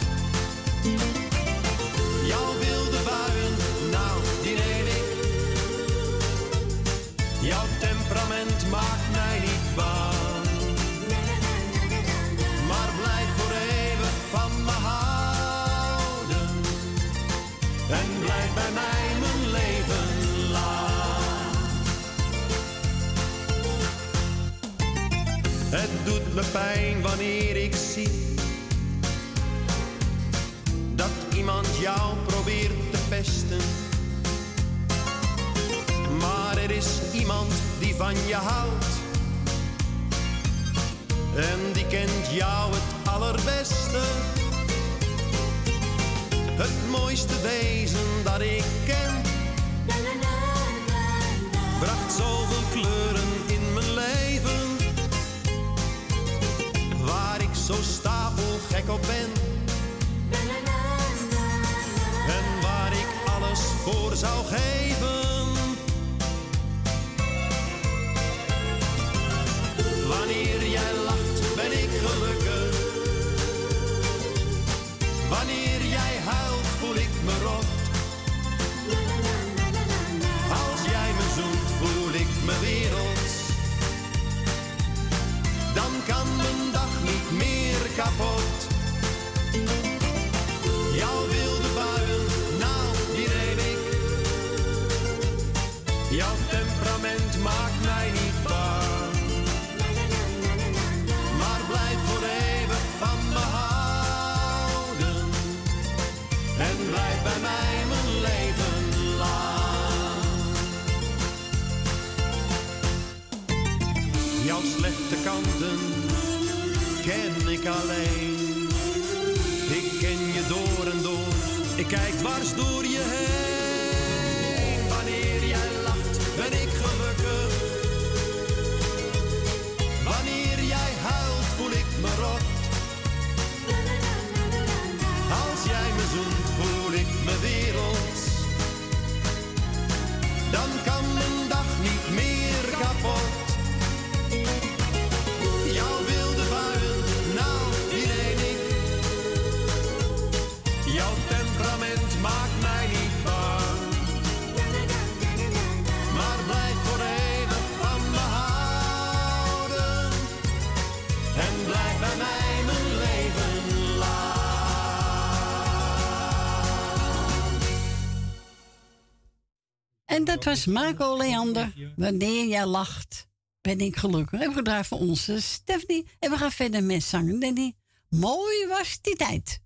Dat was Marco Leander. Wanneer jij lacht, ben ik gelukkig. We gedraaid voor onze Stephanie. En we gaan verder met zangen. Danny. Mooi was die tijd.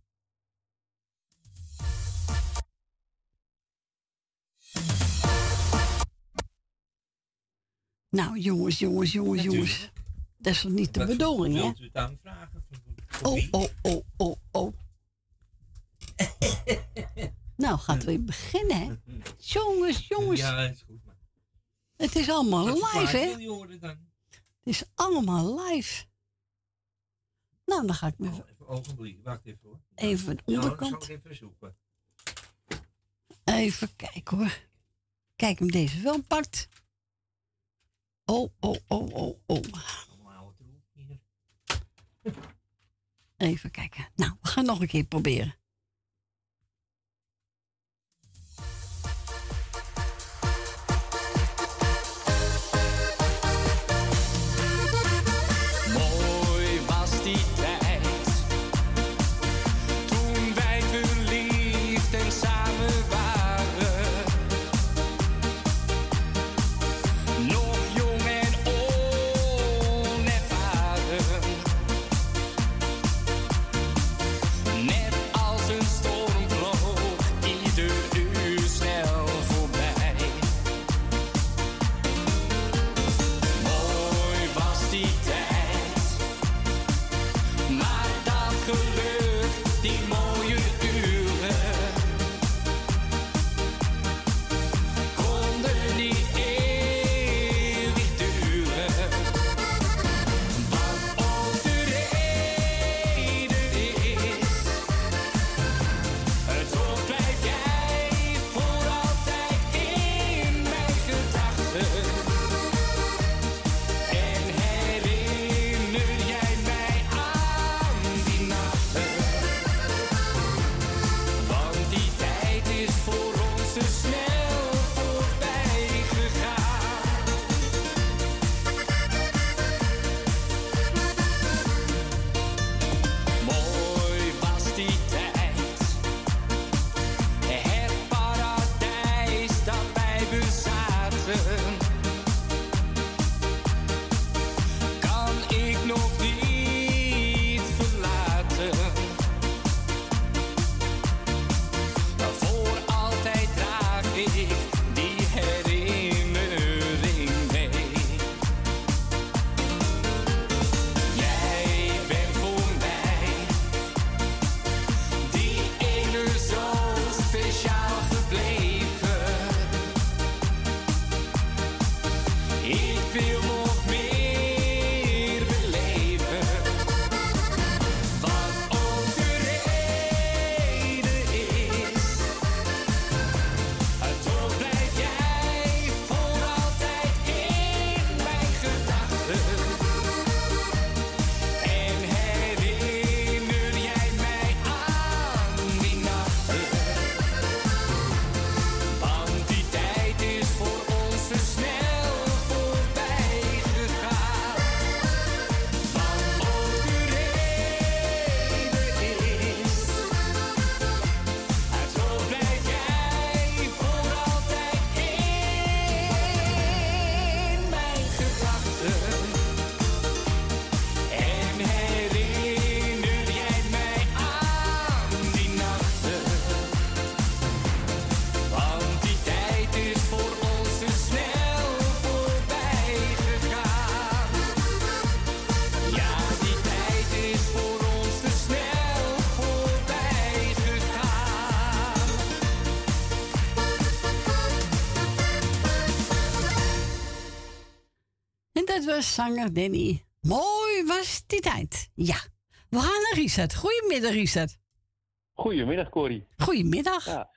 Nou, jongens, jongens, jongens, jongens. Dat is toch niet de bedoeling, hè? Wilt u het aanvragen? Oh, oh, oh, oh, oh. <laughs> nou, gaat weer beginnen, hè? <laughs> Jongens, jongens. Ja, is goed. Maar. Het is allemaal live, hè? Het is allemaal live. Nou, dan ga ik me even, Even een ogenblik, wacht even hoor. even de onderkant. even zoeken. Even kijken hoor. Kijk hem deze wel pakt. Oh, oh, oh, oh, oh. <laughs> Even kijken. Nou, we gaan nog een keer proberen. Zanger Danny. Mooi was die tijd. Ja. We gaan naar Richard. Goedemiddag, Richard. Goedemiddag, Corrie. Goedemiddag. Ja.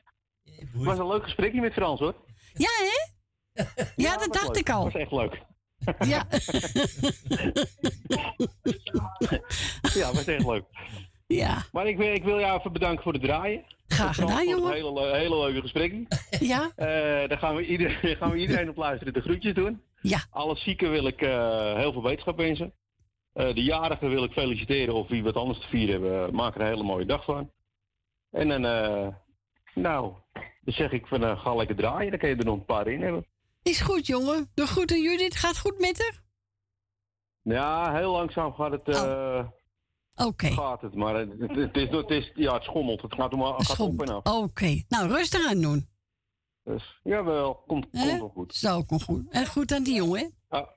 Het was een leuk gesprekje met Frans, hoor. Ja, hè? Ja, dat dacht leuk. ik al. Dat was echt leuk. Ja. ja, dat was echt leuk. Ja. Maar ik wil, ik wil jou even bedanken voor het draaien. Graag gedaan, voor jongen. Het hele, le- hele leuke gesprekje. Ja. Eh, daar gaan we, ieder, <laughs> gaan we iedereen op luisteren de groetjes doen. Ja. Alle zieken wil ik eh, heel veel wetenschap wensen. Eh, de jarigen wil ik feliciteren of wie wat anders te vieren hebben. eh, maak er een hele mooie dag van. En dan, nou, dan zeg ik van ga lekker draaien. Dan kan je er nog een paar in hebben. Is goed, jongen. De groeten Judith. Gaat goed met haar? Ja, heel langzaam gaat het. Oké. Gaat het, maar het, is, het is, ja, het schommelt. Het gaat, om, gaat op en af. Oké. Nou, rustig aan doen. Dus, jawel, komt, Hè? komt wel goed. Zo, komt goed. En goed aan die jongen, hè? Ah,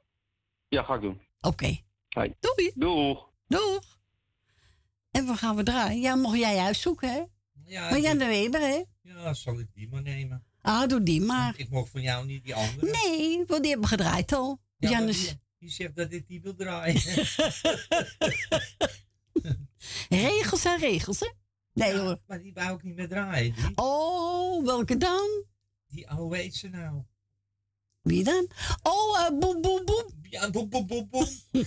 ja, ga ik doen. Oké. Hey. Doei. Doeg. Doeg. En waar gaan we draaien? Ja, mocht jij uitzoeken, hè? Ja, maar Jan de Weber, hè? Ja, zal ik die maar nemen? Ah, doe die maar. Ik mocht van jou niet die andere. Nee, want die hebben we gedraaid al. Ja, die, die zegt dat ik die wil draaien. <laughs> Regels zijn regels, hè? Nee hoor. maar die wou ik niet meer draaien. Die, Oh, welke dan? Die oh, hoe heet ze nou? Wie dan? Oh, eh boem, boem, boem. Ja, boem, boem, boem, boem. <laughs>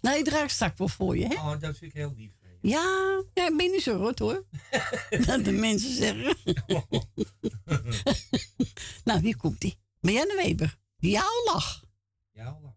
nou, je draagt straks wel voor je, hè? Oh, dat vind ik heel lief. Ja, ja ik ben niet zo rot, hoor. <laughs> dat de mensen zeggen. <laughs> nou, hier komt ie. Marianne Weber. Jouw lach. Jouw lach.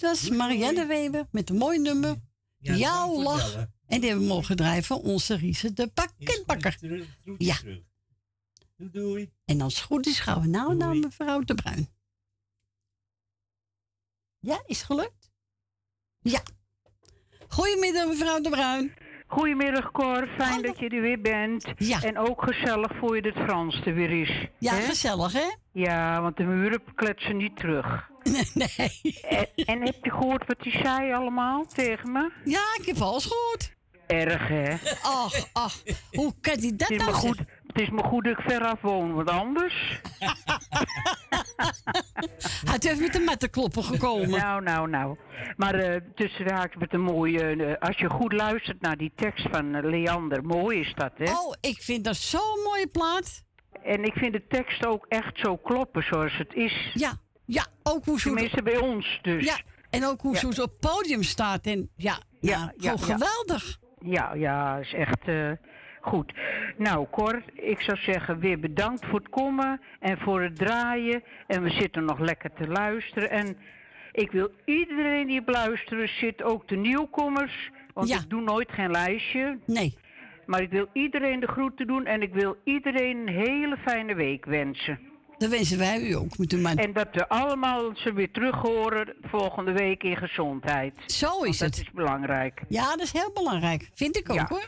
Dat was Marianne Weber met een mooi nummer. Ja, Jouw het lach. En die hebben we mogen draaien van onze Riese de pakketbakker. Ja. Doei, doei. En als het goed is gaan we nou naar mevrouw de Bruin. Ja, is het gelukt? Ja. Goedemiddag mevrouw de Bruin. Goedemiddag Cor, fijn dat je er weer bent. Ja. En ook gezellig voor je dat Frans er weer is. Ja, hè? gezellig hè? Ja, want de muren kletsen niet terug. <laughs> Nee. En, en heb je gehoord wat hij zei allemaal tegen me? Ja, ik heb alles gehoord. Erg hè? Ach, ach, hoe kan hij dat nou goed? Het is maar goed dat ik veraf woon, want anders... <laughs> Hij even met de mattenkloppen gekomen. Nou, nou, nou. Maar eh, tussen met een mooie... eh, als je goed luistert naar die tekst van eh, Leander, mooi is dat, hè? Oh, ik vind dat zo'n mooie plaat. En ik vind de tekst ook echt zo kloppen zoals het is. Ja, ja, ook hoe ze... Tenminste bij ons dus. Ja, en ook hoe Ja. ze op het podium staat. En ja, Ja, nou, geweldig. Ja, ja, is echt eh, goed. Nou, Cor, ik zou zeggen weer bedankt voor het komen en voor het draaien. En we zitten nog lekker te luisteren. En ik wil iedereen die op luisteren zit, ook de nieuwkomers. Want ik doe nooit geen lijstje. Nee. Maar ik wil iedereen de groeten doen en ik wil iedereen een hele fijne week wensen. Dat wensen wij u ook, moeten maar. En dat we allemaal ze weer terug horen volgende week in gezondheid. Zo is dat het. is belangrijk. Ja, dat is heel belangrijk. Vind ik ook Ja. hoor.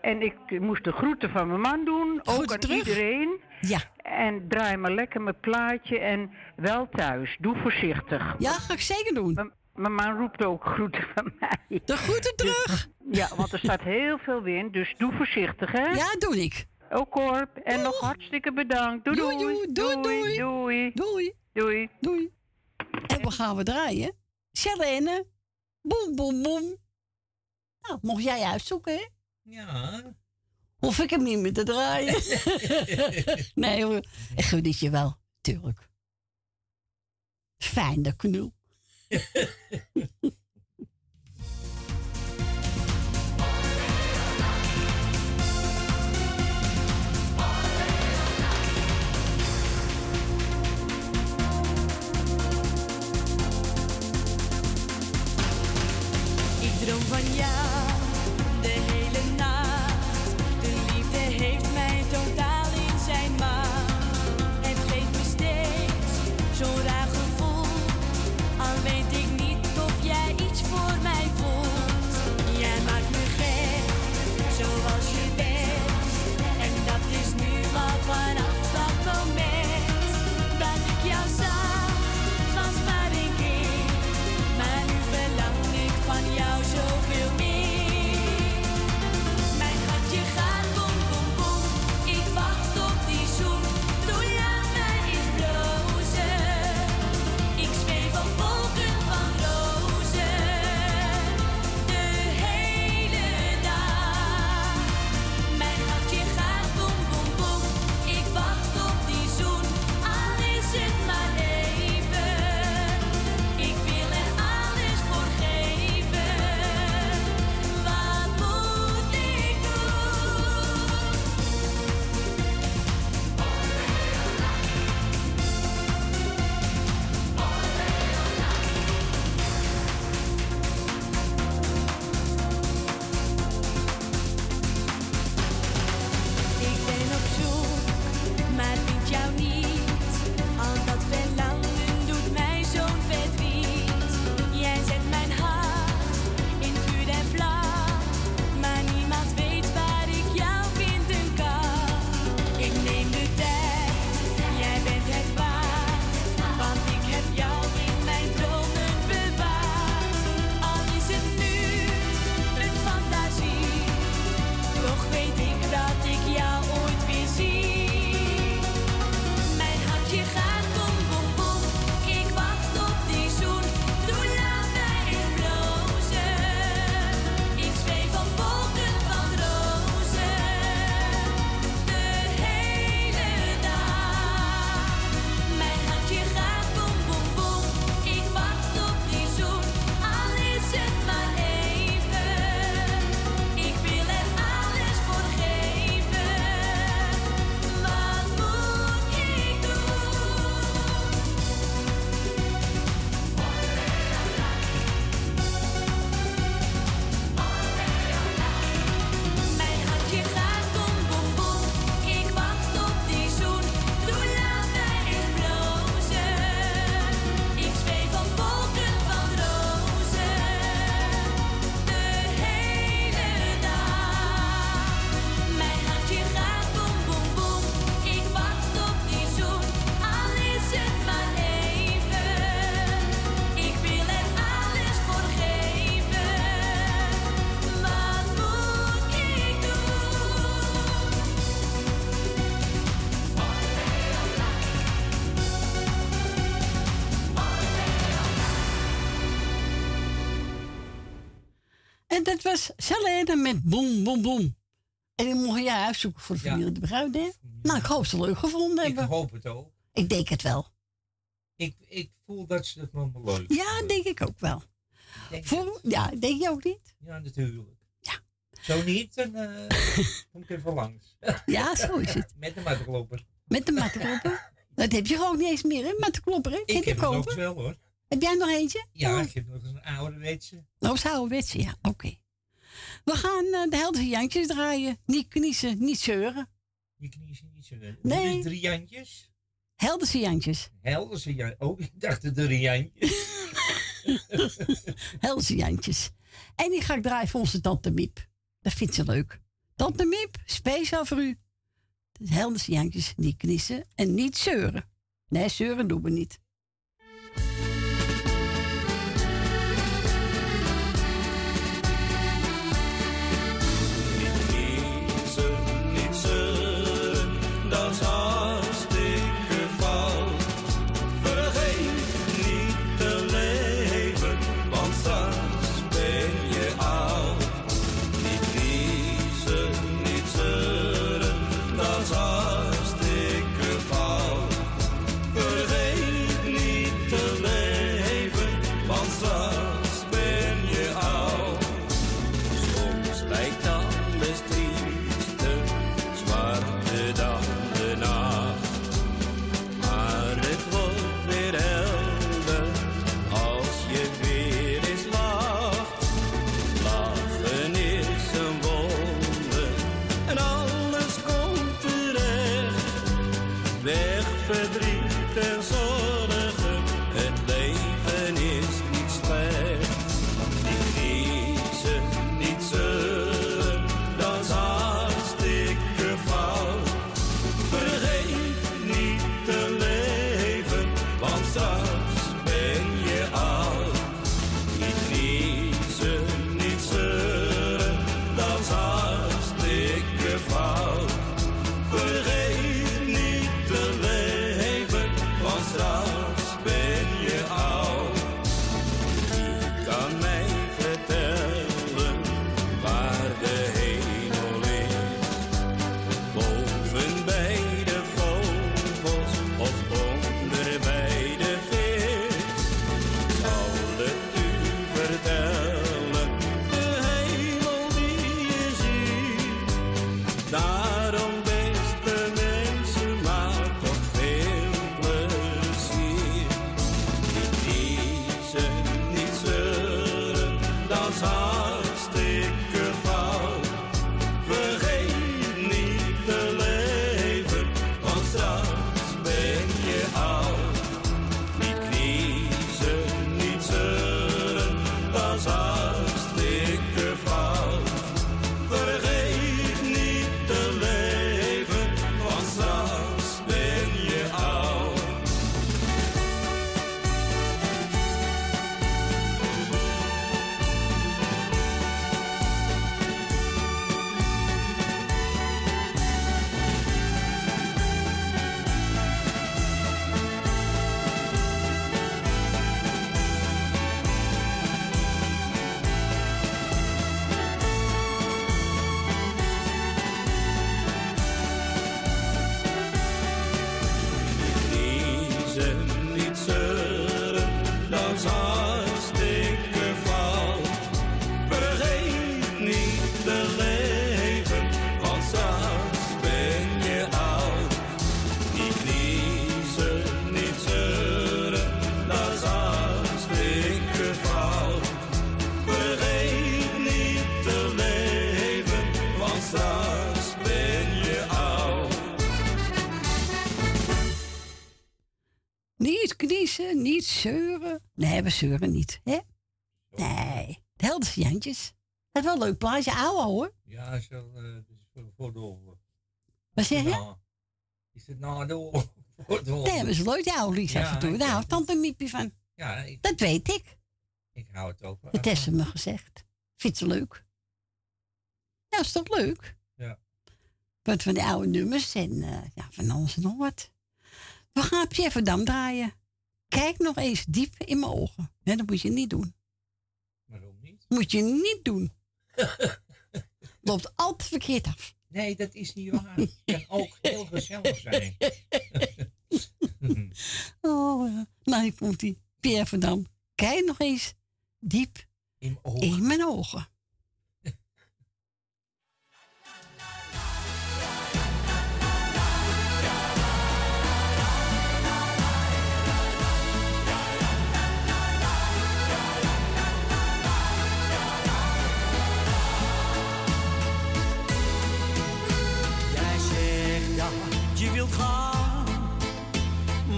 En ik moest de groeten van mijn man doen, ook aan terug. iedereen. Ja. En draai maar lekker mijn plaatje en wel thuis. Doe voorzichtig. Ja, ga ik zeker doen. M- Mijn man roept ook groeten van mij. De groeten terug. Ja, want er staat heel veel wind, dus doe voorzichtig, hè? Ja, doe ik. Ook Corp. En nog hartstikke bedankt. Doei doei. Doei, doei, doei. Doei. Doei. Doei. Doei. En we gaan we draaien. Selene. Boem, boem, boem. Nou, mocht jij uitzoeken, hè? Ja. Hoef ik hem niet meer te draaien. <laughs> nee hoor, ik geniet je wel, tuurlijk. Fijn, de knul. <laughs> droom van jou dat was Selene met Boom Boom Boom. En die mocht jij uitzoeken voor de familie de Bruin, hè? Nou, ik hoop ze leuk gevonden Ik hebben. hoop het ook. Ik denk het wel. Ik, ik voel dat ze het wel leuk Ja, denk ik ook wel. Voor, ja, denk je ook niet? Ja, natuurlijk. Ja. Zo niet, dan eh, <laughs> kom ik even langs. Ja, zo is het. Met de mattenklopper. Met de mattenklopper. <laughs> Dat heb je gewoon niet eens meer, hè? Mattenklopper, hè? Ik heb het ook wel hoor. Heb jij nog eentje? Ja, ik heb nog een ouderwetse. Nou, is ouderwetse, ja, oké. We gaan eh, de Helderse Jantjes draaien. Niet kniezen, niet zeuren. Je knieën niet zo. Nee. Nee. Drie Jantjes. Helderse Jantjes. Helderse Jan. Oh, ik dacht de drie Jantjes. <laughs> Helderse Jantjes. En die ga ik draaien voor onze tante Miep. Dat vindt ze leuk. Tante Miep, speciaal voor u. De Helderse Jantjes, niet kniezen en niet zeuren. Nee, zeuren doen we niet. We zeuren niet, hè? Nee, de Helderse Jantjes. Dat is wel een leuk plaatje, ouwe hoor. Ja, zo, eh, dat is voor, voor de oorlog. Wat zeg je? Nou, is het na de oorlog? <laughs> Voor de oorlog. Nee, dat is leuk, die oude lies af Ja, en toe. Daar houdt tante Miepie van. Ja, ik, Dat weet ik. ik hou het ook wel. Dat heeft ze me gezegd. Vindt ze leuk. Nou, is toch leuk? Ja. Wat van die oude nummers en eh, ja, van alles en nog wat. We gaan Pierre Verdam draaien. Kijk nog eens diep in mijn ogen. Dat moet je niet doen. Waarom niet? Moet je niet doen. <laughs> Loopt altijd verkeerd af. Nee, dat is niet waar. Het kan ook heel gezellig zijn. <laughs> Oh, ja. nou, hier komt die Pierre van Dam. Kijk nog eens diep in, mijn ogen.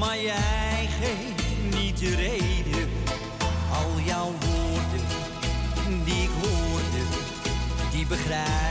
Maar jij geeft niet de reden. Al jouw woorden die ik hoorde, die begrijp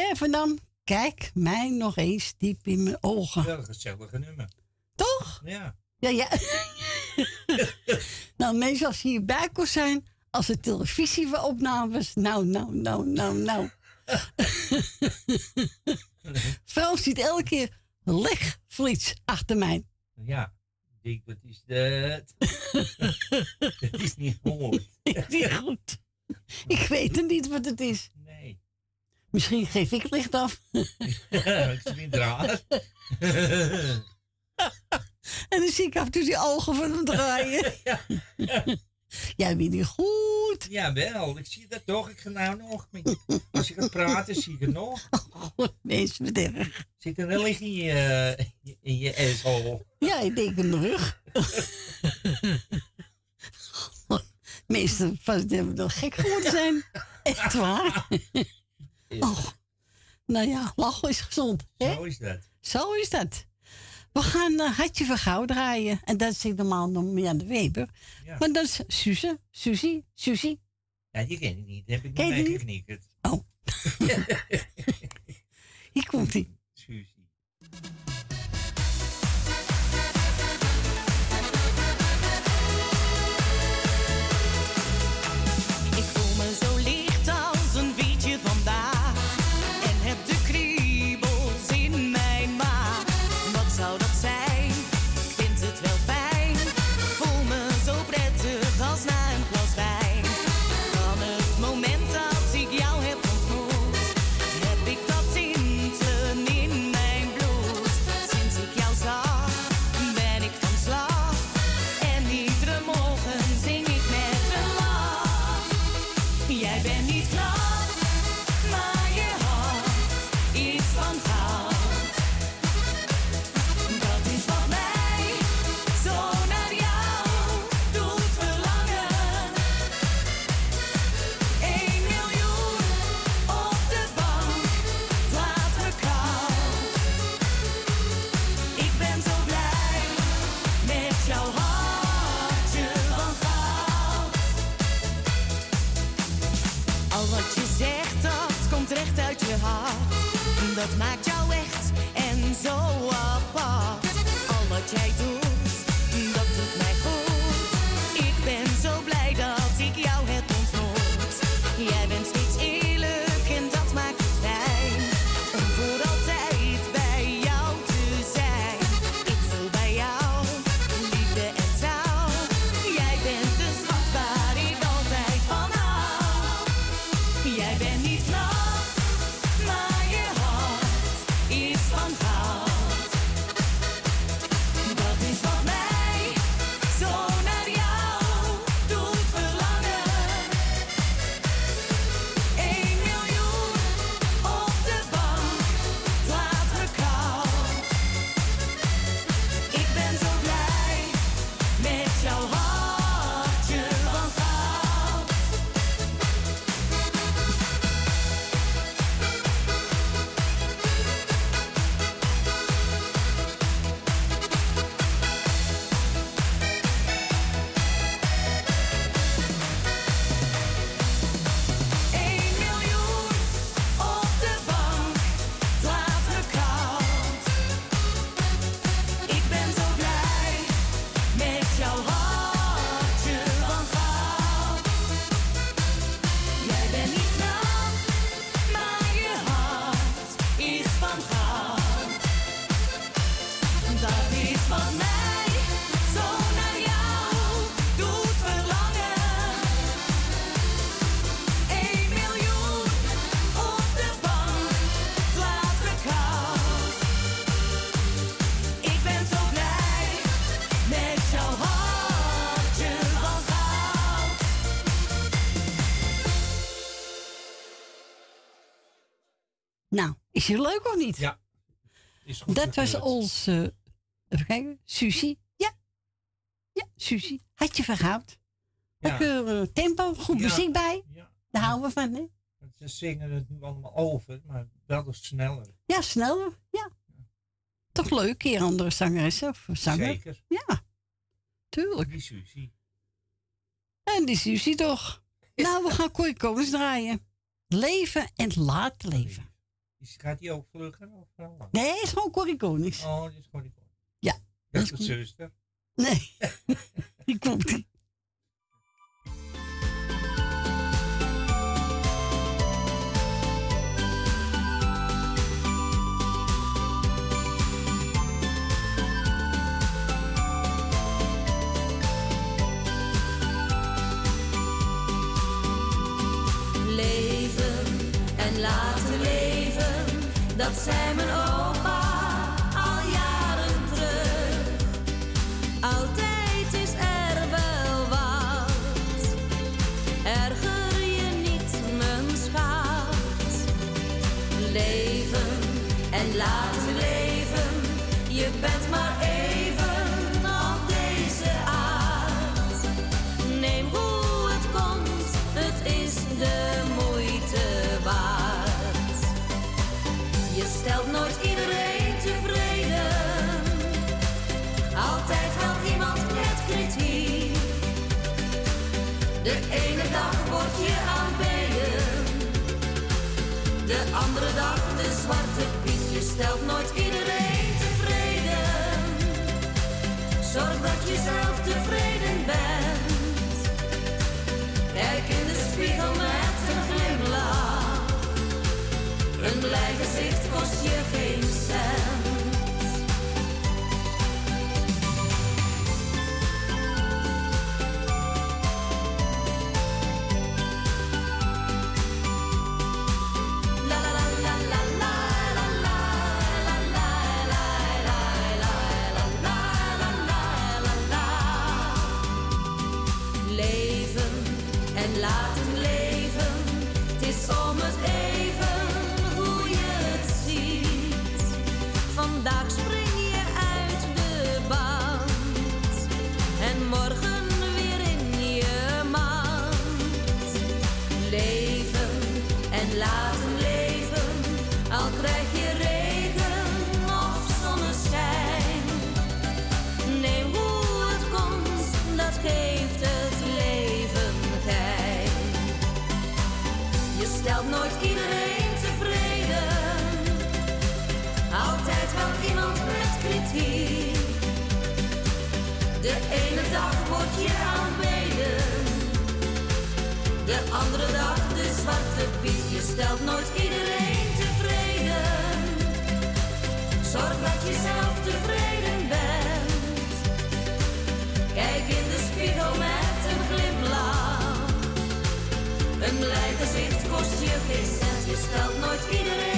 dat was Pierre van Dam. Kijk mij nog eens diep in mijn ogen. Een gezellige nummer. Toch? Ja. Ja, ja. <laughs> nou, meestal als je hierbij kon zijn, als er televisieopnames. Nou, nou, nou, nou, nou. <laughs> Frans ziet elke keer legvliets achter mij. Ja. Ik wat is dat? dat is niet goed. <laughs> Ik niet goed. Ik weet het niet wat het is. Misschien geef ik het licht af. <laughs> Het is niet raar. <laughs> En dan zie ik af en toe die ogen van hem draaien. <laughs> Jij bent niet goed. Ja, wel. Ik zie dat toch. Ik ga nou nog. Als ik ga praten, zie ik het nog. Mensen bederg. Zit er wel in je, in je asshole. Ja, ik denk in mijn rug. Meestal van het hebben wel gek geworden zijn. Echt waar. Oh. Nou ja, lachen is gezond. Hè? Zo is dat. Zo is dat. We gaan uh, Hartje van Gauw draaien. En dat is normaal nog Jan de Weber. Ja. Maar dat is Suze. Suzie. Suzie. Ja, die ken ik niet. Daar heb ik niet je mee die geknikkerd. Oh. <laughs> Hier komt take. Niet? Ja. Is goed Dat was eh, even kijken. Ja, ja, Susie. Had je. Ja. Lekker eh, tempo, goed muziek bij. Daar houden we van, hè? Ze zingen het nu allemaal over, maar wel dus sneller. Ja, sneller. Ja. Toch leuk, keer andere zangeressen of zanger. Zeker. Ja, tuurlijk. Die Susie. En die Susie toch. Nou, we gaan Konings draaien. Leven en laten leven. Is, gaat die ook vluggen? Of wel? Nee, het is gewoon Corrie Konings. Oh, dit is gewoon die Ja. Dat is goed. zuster. Nee, <laughs> die komt niet. Dat zei mijn opa al jaren terug. Altijd is er wel wat, erger je niet, mijn schat. Leven en laten stelt nooit iedereen tevreden, zorg dat je zelf tevreden bent. Kijk in de spiegel met een glimlach. Een blij gezicht kost je geen cent. Ene dag word je aanbeden. De andere dag de zwarte piet. Je stelt nooit iedereen tevreden. Zorg dat je zelf tevreden bent. Kijk in de spiegel met een glimlach. Een blij gezicht kost je geen cent. Je stelt nooit iedereen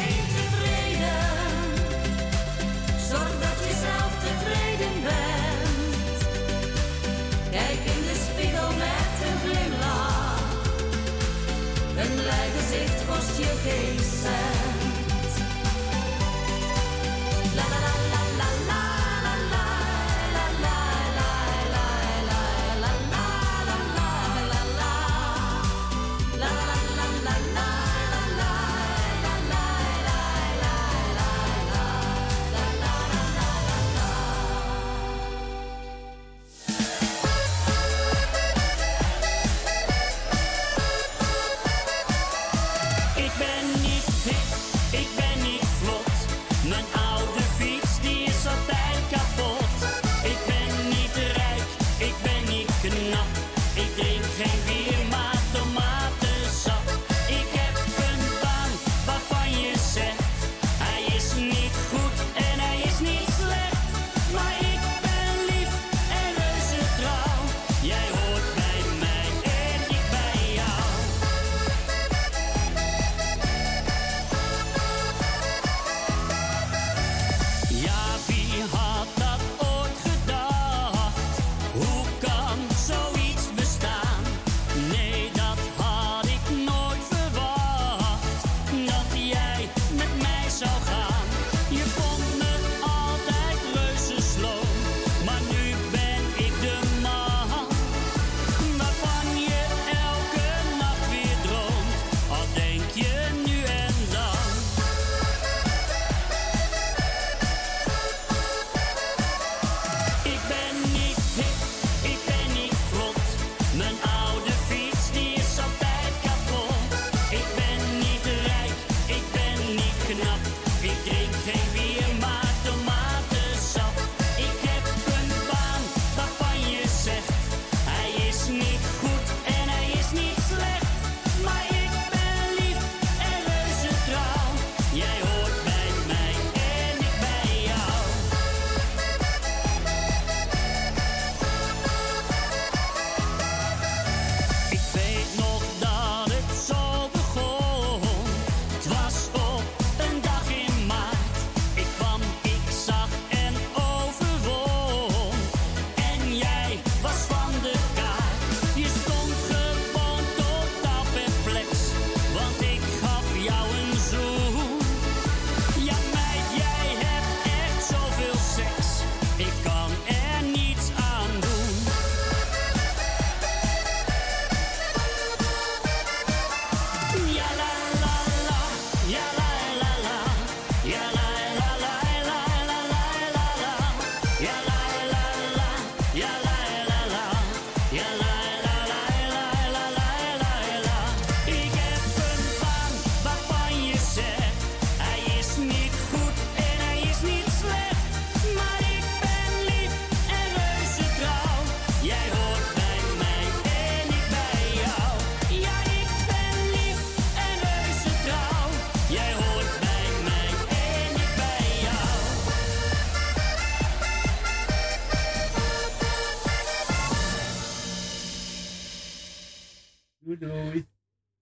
Doei.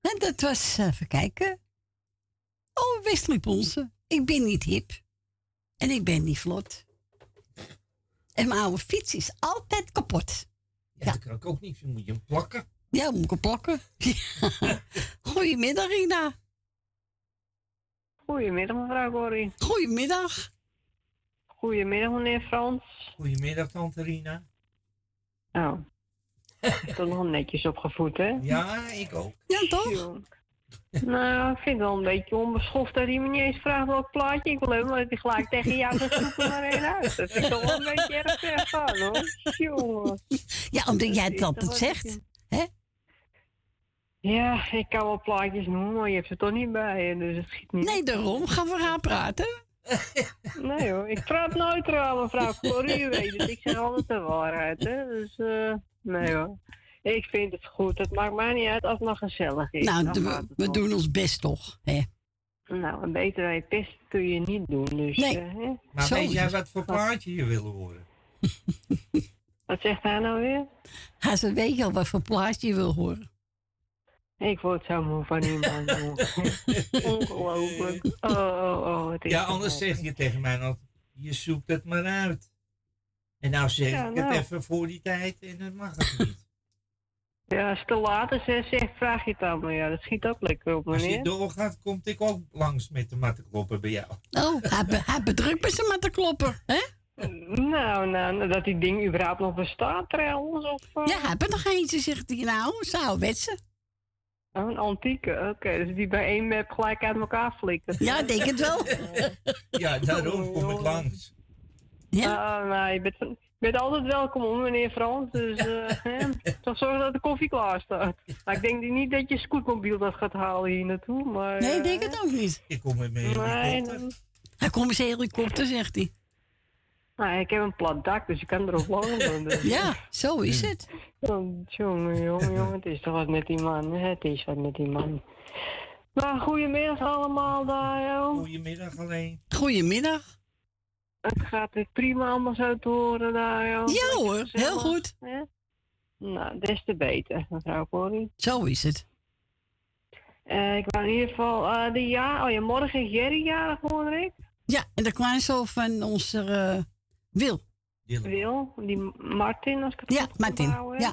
En dat was, even kijken. Oh, Wesley Ponsen. Ik ben niet hip. En ik ben niet vlot. En mijn oude fiets is altijd kapot. Ja, dat kan ik ook niet. Dan moet je hem plakken. Ja, moet ik hem plakken. Ja. Goedemiddag, Rina. Goedemiddag, mevrouw Corrie. Goedemiddag. Goedemiddag, meneer Frans. Goedemiddag, tante Rina. Oh. <laughs> Ik ben nog netjes opgevoed, hè? Ja, ik ook. Ja, toch? Nou, ik vind het wel een beetje onbeschoft dat hij me niet eens vraagt welk plaatje ik wil hebben, maar dat hij gelijk tegen jou zegt, zoek er maar één uit. Dat vind ik toch wel een beetje erg ver gaan, hoor. Jongen. Ja, omdat jij het toch altijd wel zegt. Hè? Ja, ik kan wel plaatjes noemen, maar je hebt ze toch niet bij dus het schiet niet. Nee, daarom gaan we haar praten. Nee hoor, ik praat nooit erover, mevrouw Corrie, u weet het. Ik zeg altijd de waarheid, hè. Dus, eh, nee hoor. Ik vind het goed. Het maakt mij niet uit als het nog gezellig is. Nou, we doen ons best toch. Hè? Nou, een beter dan je pest kun je niet doen, dus... Nee. eh, hè. Maar Zo weet jij het. wat voor plaatje je wil horen? Wat zegt hij nou weer? Hij ze weet je al wat voor plaatje je wil horen. Ik word zo moe van iemand. <laughs> Ongelooflijk. <laughs> Oh, oh, oh. Het is Ja, anders zeg je tegen mij altijd, je zoekt het maar uit. En nou zeg Ja, ik nou. het even voor die tijd en dan mag het niet. <laughs> Ja, als het te laat is, zeg, vraag je het dan. Maar ja, dat schiet ook lekker op, Als je meneer. doorgaat, komt ik ook langs met de mattenkloppen bij jou. Oh, hij, be, hij bedrukt met zijn mattenklopper. Hè? Nou, nou, dat die ding überhaupt nog bestaat trouwens. Of, eh? Ja, hij er nog eentje, zegt hij. Nou, zou ouderwetse. Oh, een antieke, oké. dus die bij één map gelijk uit elkaar flikkert. Ja, ik denk het wel. Ja, daarom kom ik langs. Ja. nou, je bent, je bent altijd welkom hoor, meneer Frans. Dus eh <laughs> hè, toch zorgen dat de koffie klaar staat. Maar ik denk niet dat je scootmobiel dat gaat halen hier naartoe. Maar, Nee, ik eh, denk het ook niet. Ik kom met mijn Nee, helikopter. dan- Hij komt met zijn helikopter, zegt hij. Nou, ik heb een plat dak, dus je kan erop landen. <laughs> Dus. Ja, zo is het. Oh, jongen, jongen, jongen, het is toch wat met die man. hè, Het is wat met die man. Nou, goedemiddag allemaal daar, joh. Goedemiddag alleen. Goedemiddag. Het gaat weer prima allemaal zo te horen daar, joh. Ja hoor, gezellig, heel goed. hè? Nou, des te beter, mevrouw Corrie. Zo is het. Eh, ik wou in ieder geval eh, de ja, oh ja, morgen is Jerry jarig, hoor ik. Ja, en de kleinzoon van onze eh, Wil. Wil, die Martin, als ik het Ja, goed heb Martin, onthouden ja.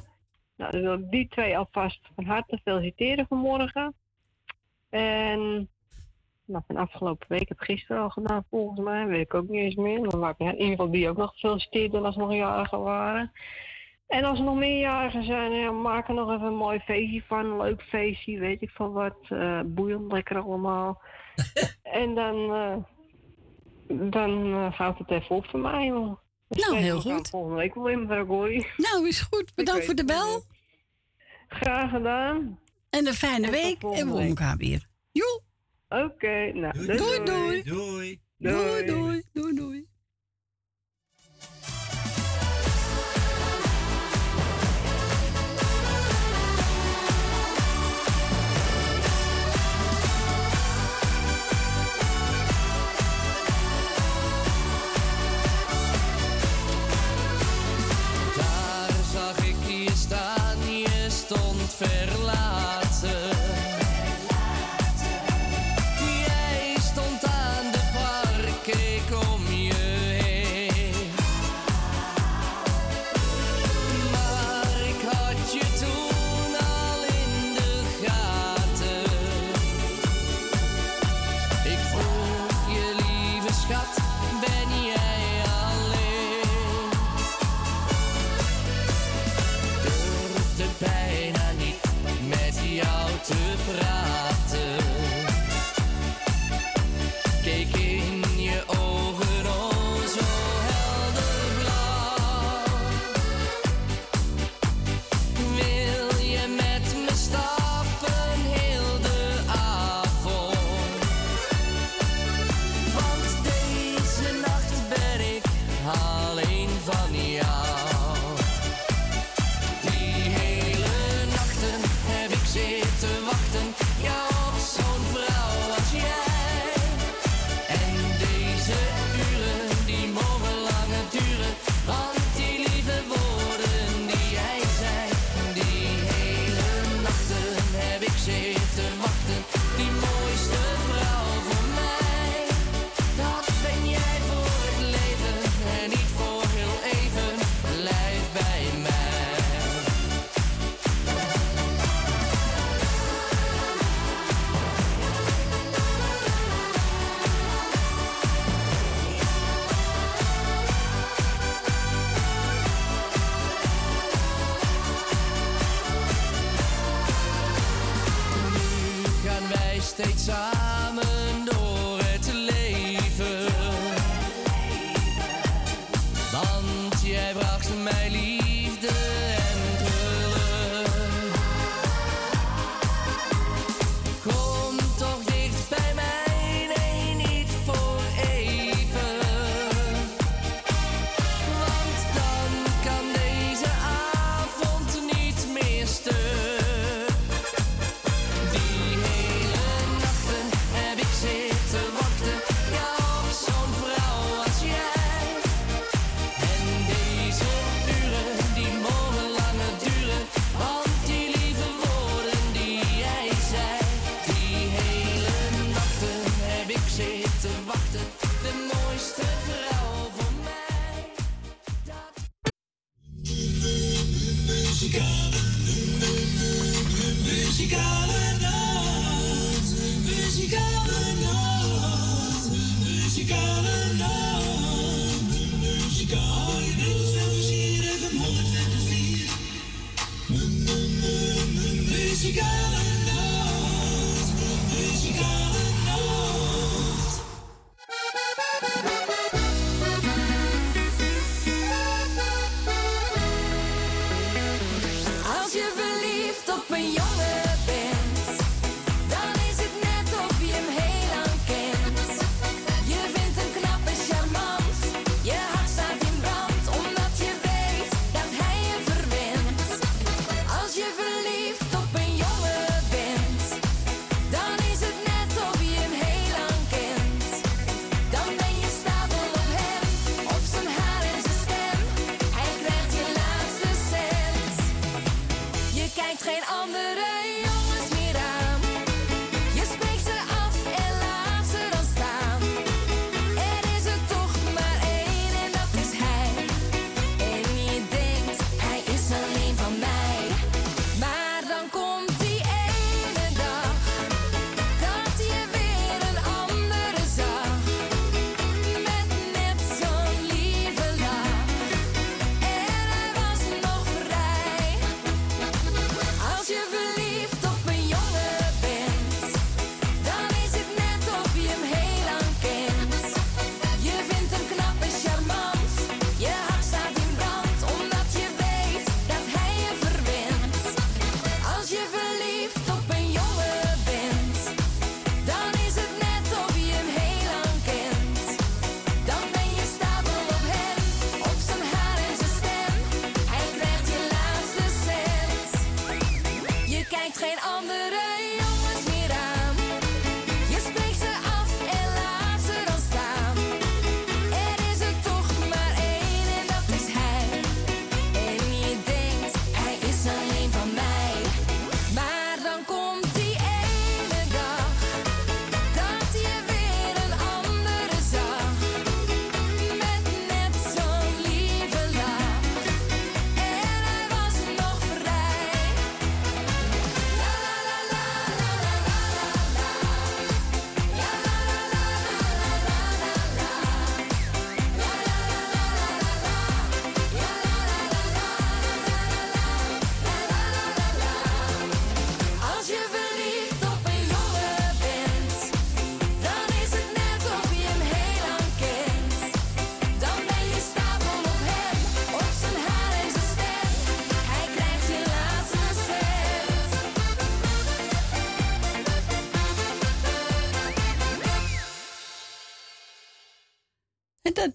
Nou, dan wil ik die twee alvast van harte feliciteren vanmorgen. En nou, van afgelopen week heb ik gisteren al gedaan, volgens mij. Weet ik ook niet eens meer. Maar niet uit. in ieder geval die ook nog gefeliciteerd als ze nog jarigen waren. En als er nog meer jarigen zijn, ja, maak er nog even een mooi feestje van. Een leuk feestje, weet ik van wat. eh, boeiend, lekker allemaal. <laughs> en dan, eh, dan eh, gaat het even op voor mij. hoor. Nou, heel goed. Volgende week wel in, mevrouw Gooi. Nou, is goed. Bedankt voor de bel. Graag gedaan. En een fijne week. En we elkaar weer. Joe. Oké, nou, Doei, doei. Doei. Doei, doei. Doei, doei. Daar cerrar.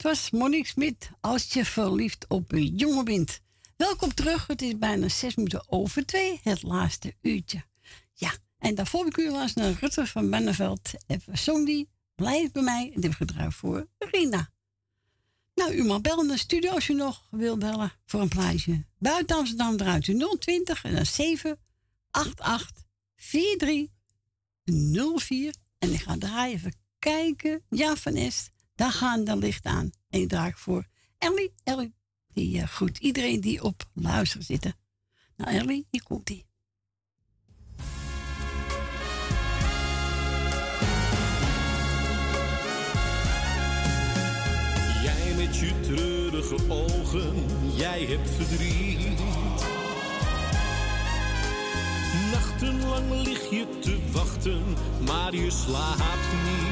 dat was Monique Smit. Als je verliefd op een jongen bent. Welkom terug. Het is bijna zes minuten over twee. Het laatste uurtje. Ja, en daarvoor ik u laatst naar Rutte van Benneveld. en zong die. Blijf bij mij. En dit gedraaid voor Rina. Nou, u mag bellen in de studio als u nog wil bellen voor een plaatje. Buiten Amsterdam draait u 020 en dan 788 43 04. En ik ga daar Even kijken. Ja, van Est daar gaan dan licht aan. En ik draag voor Ellie. Ellie, die eh, uh, goed. iedereen die op luister zitten. Nou, Ellie, hier komt die. Jij met je treurige ogen, jij hebt verdriet. Nachtenlang lig je te wachten, maar je slaapt niet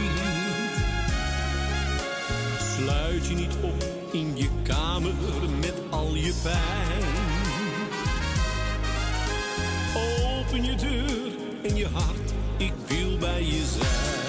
sluit je niet op in je kamer met al je pijn. Open je deur en je hart, ik wil bij je zijn.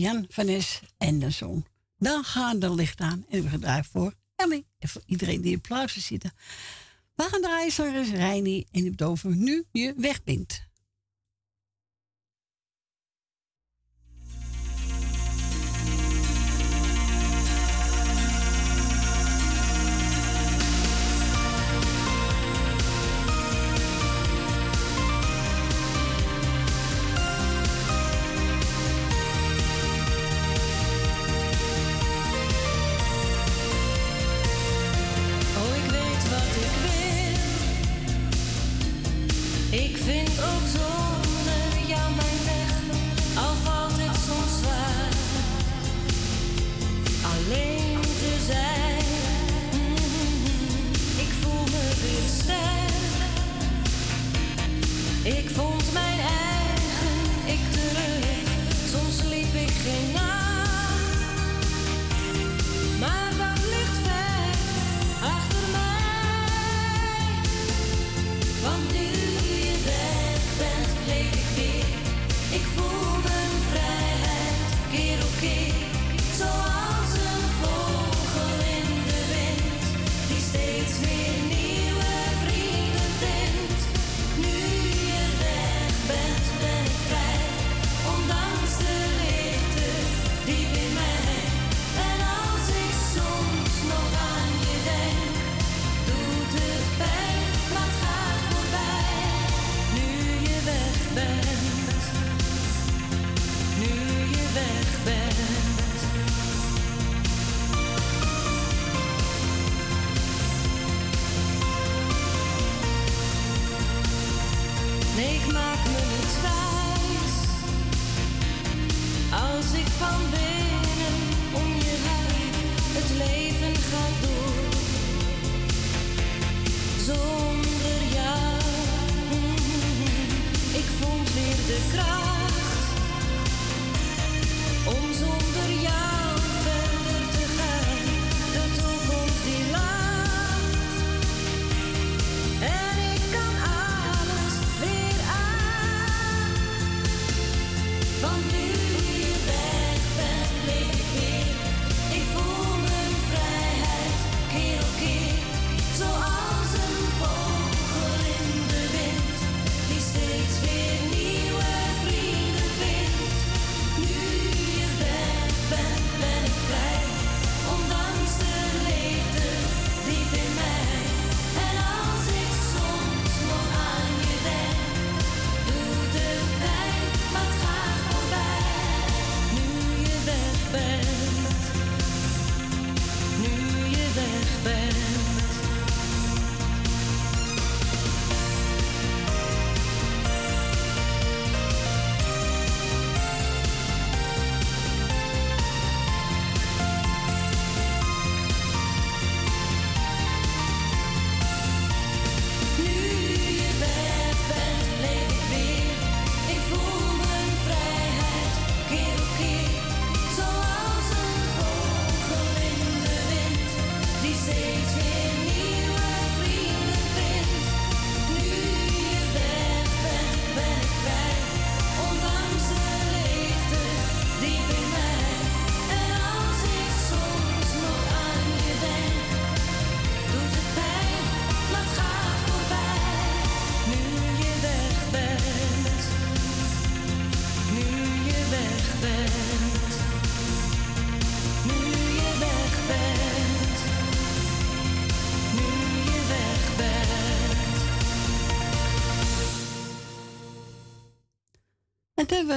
Jan Vanes en de zoon, Dan gaan de licht aan en we gaan draaien voor Emmy en voor iedereen die in plaatsen zitten. We gaan draaien, Sarah Reini en ik over nu je wegbindt.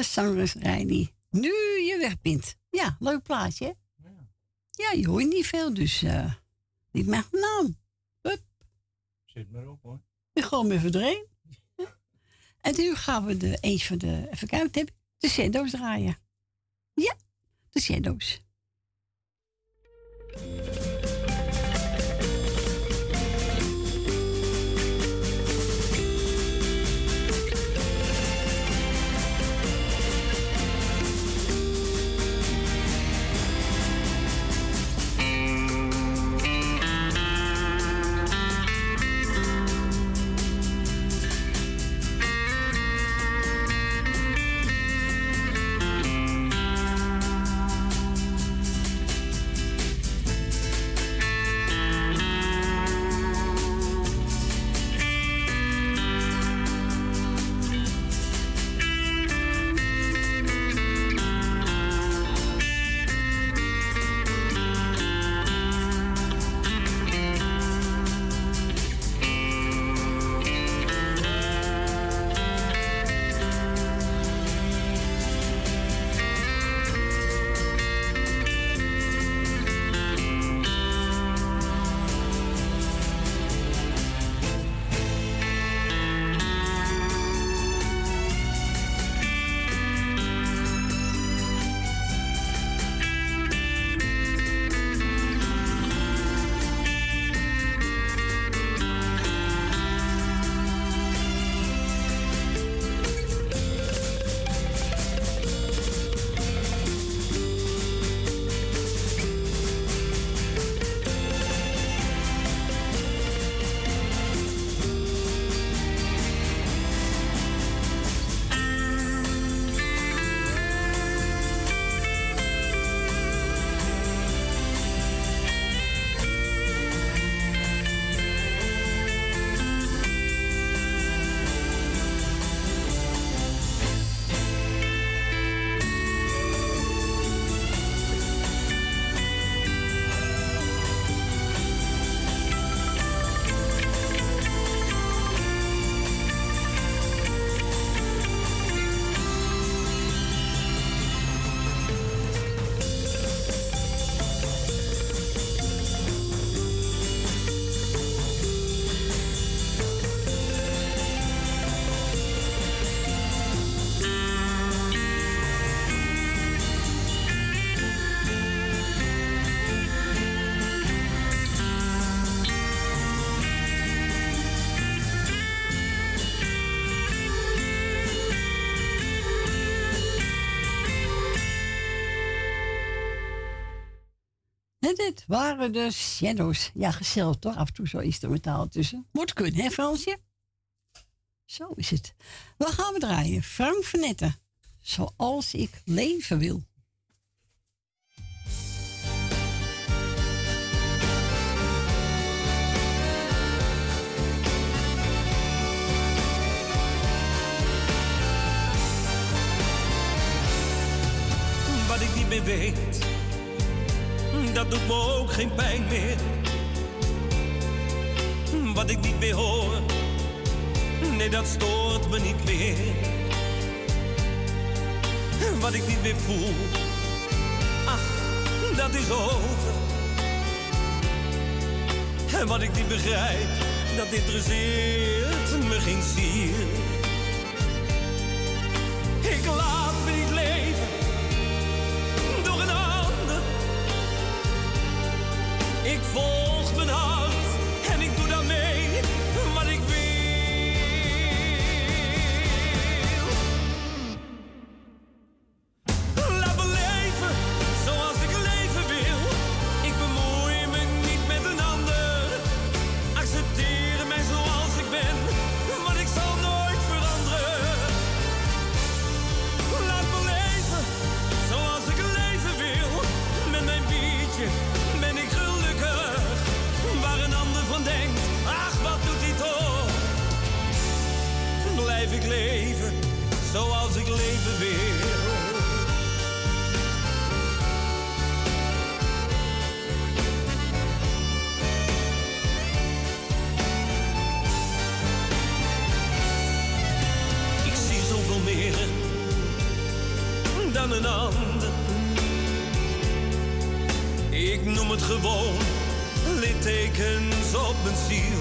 nieuwe. Nu je weg. Ja, leuk plaatje. Ja. ja, je hoort niet veel, dus eh, niet mijn naam. Zit maar op hoor. Ik gewoon weer verdreen. En nu gaan we de, eentje van de, even kijken, de shadows draaien. Ja, de shadows. En waren de Shadows. Ja, gezellig toch? Af en toe zo instrumentaal tussen. Moet kunnen, hè Fransje? Zo is het. Wat gaan we draaien? Frank Vanette. Zoals ik leven wil. Wat ik niet meer weet, dat doet me ook geen pijn meer. Wat ik niet meer hoor, nee dat stoort me niet meer. Wat ik niet meer voel, ach, dat is over. En wat ik niet begrijp, dat interesseert me geen zier. Ik laat me niet Ik volg noem het gewoon littekens op mijn ziel.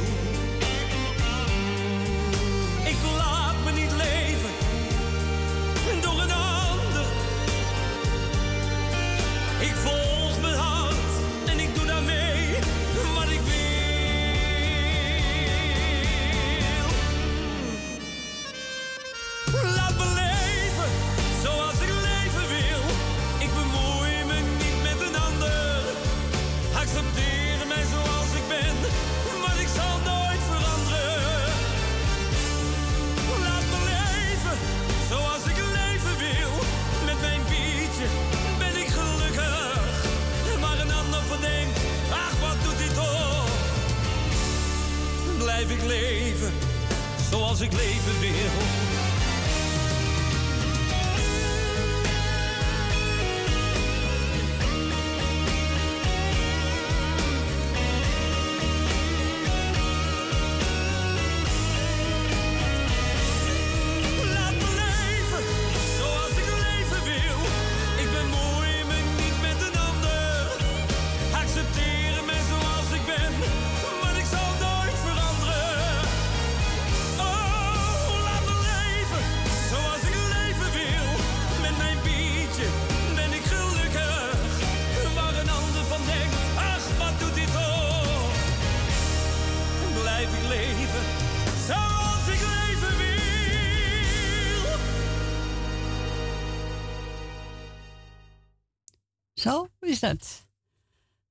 Dat.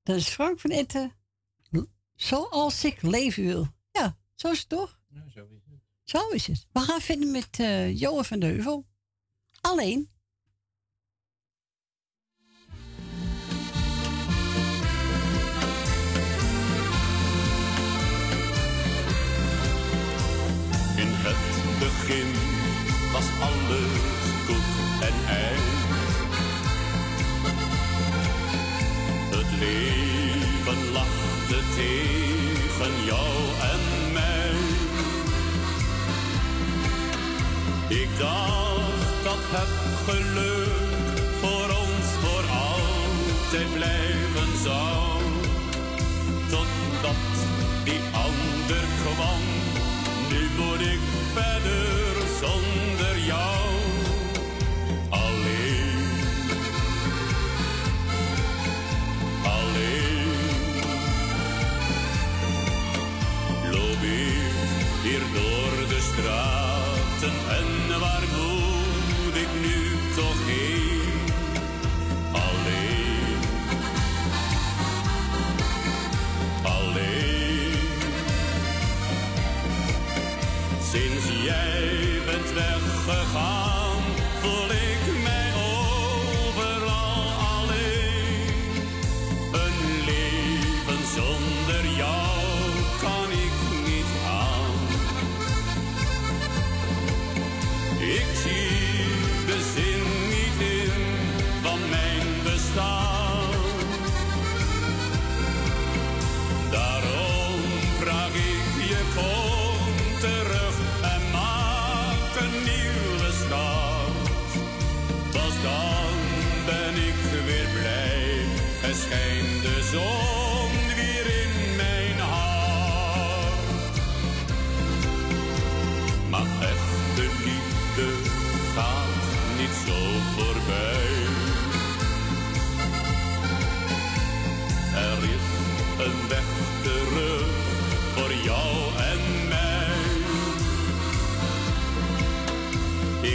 Dat is Frank van Etten. Zoals ik leven wil. Ja, zo is het toch? Nou, zo is het. Zo is het. We gaan verder met eh Johan van Deuvel. Alleen. In het begin was alles Leven lachte tegen jou en mij. Ik dacht dat het geluk voor ons voor altijd blijven zou. Totdat die ander kwam, nu moet ik verder far.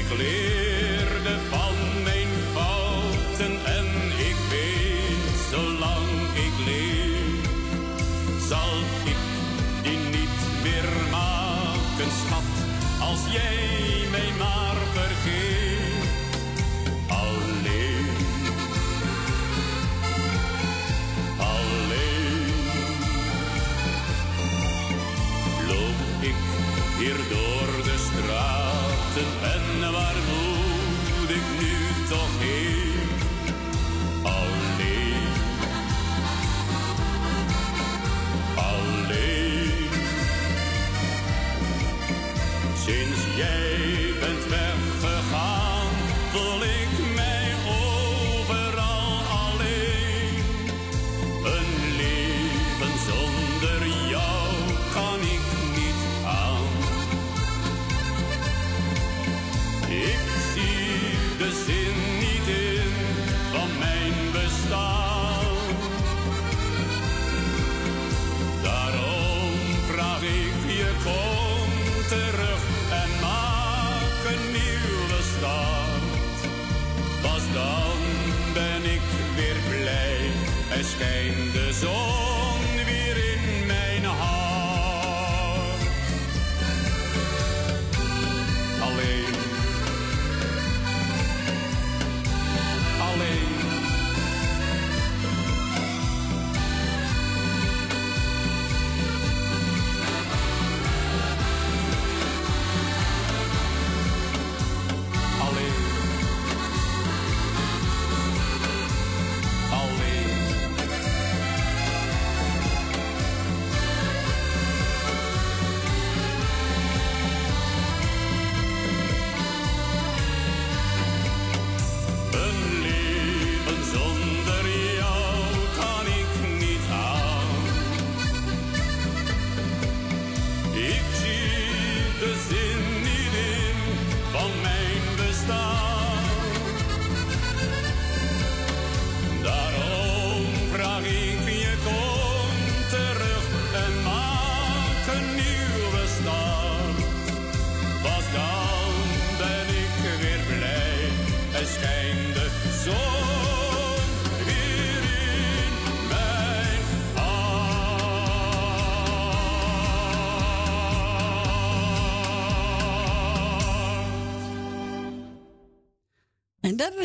Ik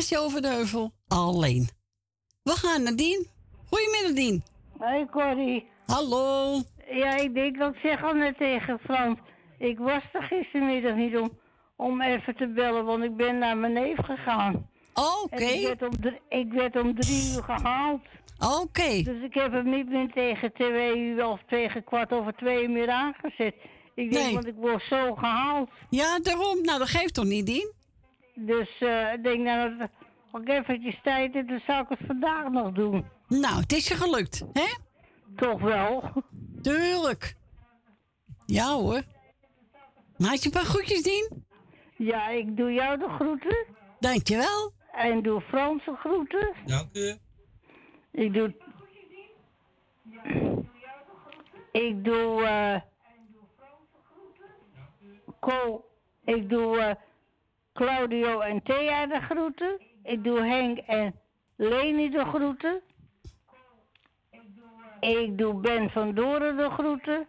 Van de Heuvel alleen. We gaan naar Dien. Goedemiddag, Dien. Hoi Corrie. Hallo. Ja, ik denk dat ik zeg al net tegen Frans. Ik was er gistermiddag niet om, om even te bellen, want ik ben naar mijn neef gegaan. Oké. En Ik werd, om drie, ik werd om drie uur gehaald. Oké. Dus ik heb hem niet meer tegen twee uur of tegen kwart over twee uur meer aangezet. Ik denk, Nee. want ik word zo gehaald. Ja, daarom. Nou, dat geeft toch niet, Dien? Dus eh, ik denk, nou, dat ik eventjes tijd heb, dan zou ik het vandaag nog doen. Nou, het is je gelukt, hè? Toch wel. Tuurlijk. Ja hoor. Maak je een paar groetjes, Dien? Ja, ik doe jou de groeten. Dankjewel. En doe Frans de groeten. Dank u. Ik doe... Ik doe... eh Co, ik doe eh, Claudio en Thea de groeten. Ik doe Henk en Leni de groeten. Ik doe Ben van Doren de groeten.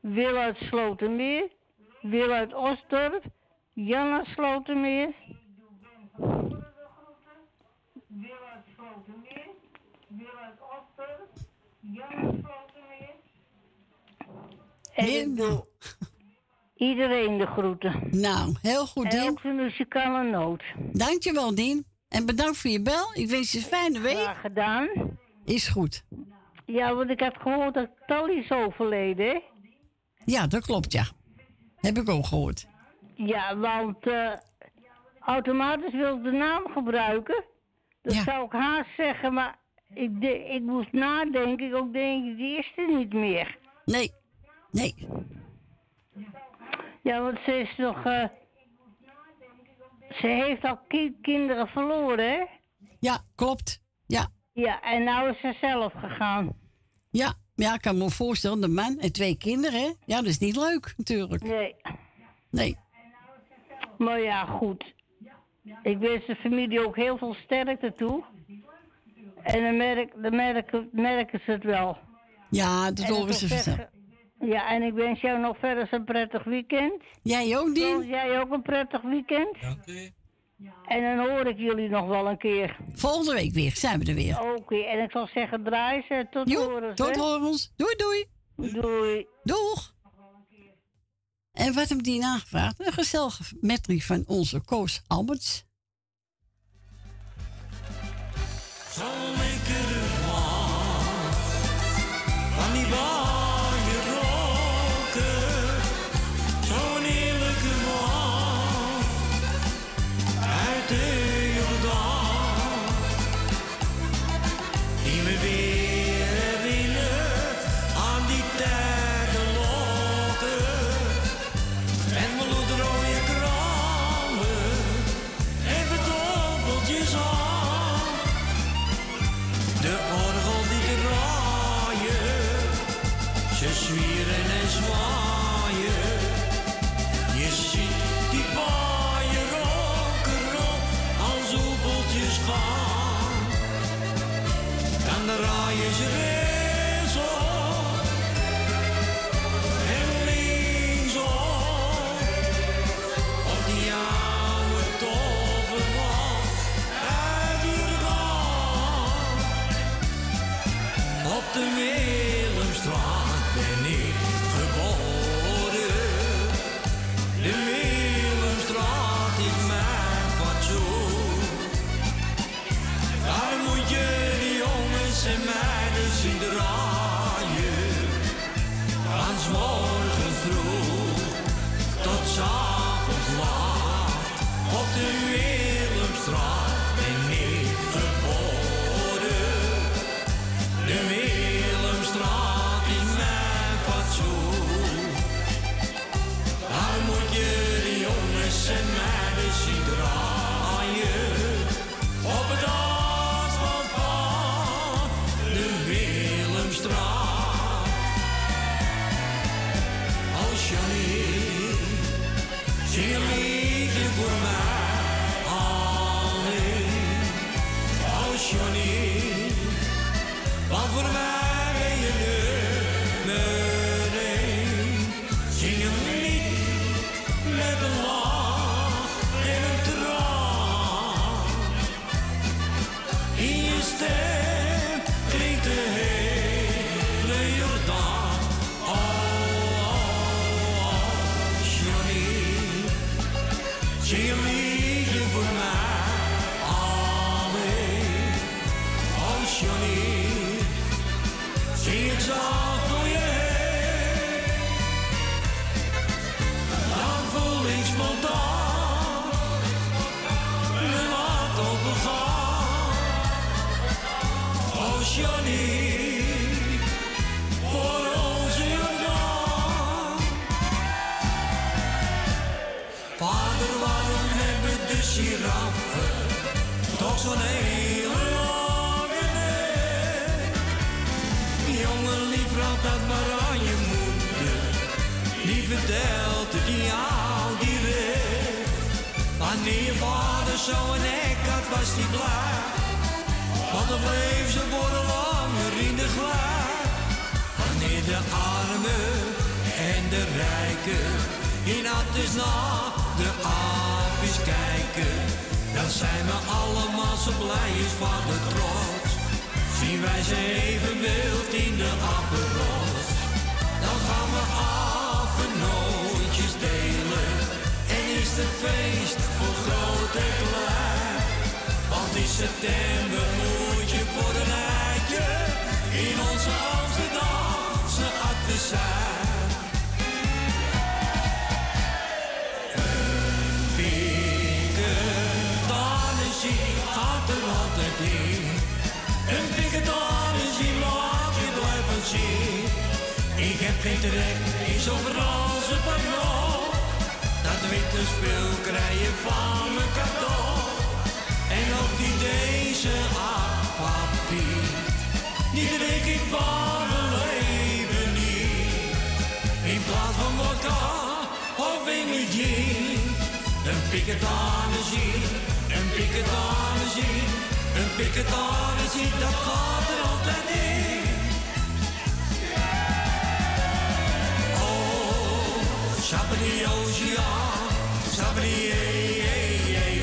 Wil uit Slotermeer. Wil uit Osdorp. Jan uit Slotermeer. En ik doe iedereen de groeten. Nou, heel goed, En Dien. ook de muzikale noot. Dankjewel, Dien. En bedankt voor je bel. Ik wens je een fijne week. Graag gedaan. Is goed. Ja, want ik had gehoord dat Tally is overleden, hè? Ja, dat klopt, ja. Heb ik ook gehoord. Ja, want eh, automatisch wil ik de naam gebruiken. Dat zou ik haast zeggen, maar ik, de, ik moest nadenken. Ik ook denk, die is er niet meer. Nee, nee. Ja, want ze is nog... eh, ze heeft al ki- kinderen verloren, hè? Ja, klopt. Ja. Ja, en nou is ze zelf gegaan. Ja, ja, ik kan me voorstellen, de man en twee kinderen, hè? Ja, dat is niet leuk, natuurlijk. Nee. Nee. Maar ja, goed. Ik wens de familie ook heel veel sterkte toe. En dan, merk, dan merken, merken ze het wel. Ja, dat En horen ze vanzelf. Ja, en ik wens jou nog verder een prettig weekend. Jij ook, Dien? Jij ook een prettig weekend. Dank u. En dan hoor ik jullie nog wel een keer. Volgende week weer, zijn we er weer. Oké, en ik zal zeggen, draai ze. Tot Jo, horen. tot horens. Doei, doei. Doei. Doeg. En wat heb die nagevraagd? Een gezellige medley van onze Koos Alberts. Zo'n lekkere man. Van die je is naar de aapjes kijken. Dan zijn we allemaal zo blij is van de trots. Zien wij ze even wild in de appenrots. Dan gaan we apennootjes delen. En is het feest voor groot en klein. Want in september moet je voor een eitje in onze Amsterdamse akte zijn. Geen trek Franse pagnon. Dat witte spul krijg van mijn cadeau. En ook die deze aquapiet. Die drink ik van mijn leven niet. In plaats van vodka of in mijn gin. Een piketanissie, een piketanissie. Een piketanissie, dat gaat er altijd in. Oh, Sabriosia, Sabrie,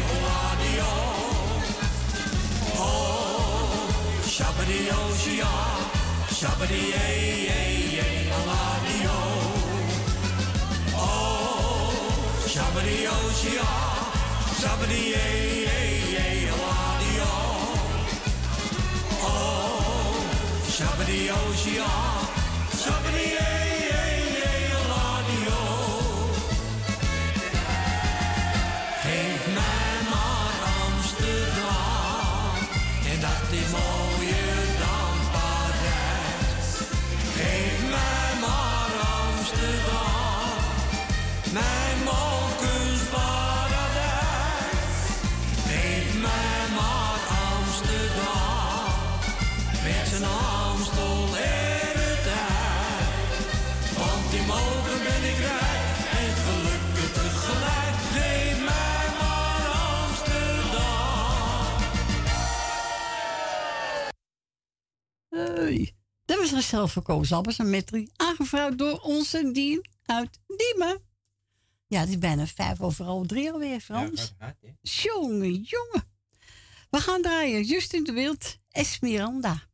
Hoadio. Oh, Sabriosia, Sabrie, Hoadio. Oh, Sabriosia, Sabrie, Hoadio. Oh, Sabriosia, Sabrie, Een zelfverkozen Albers en Metri. Aangevraagd door onze Dien uit Diemen. Ja, het is bijna vijf overal drie alweer, Frans. jongen, jongen. We gaan draaien. Justin de Wild. Esmeralda,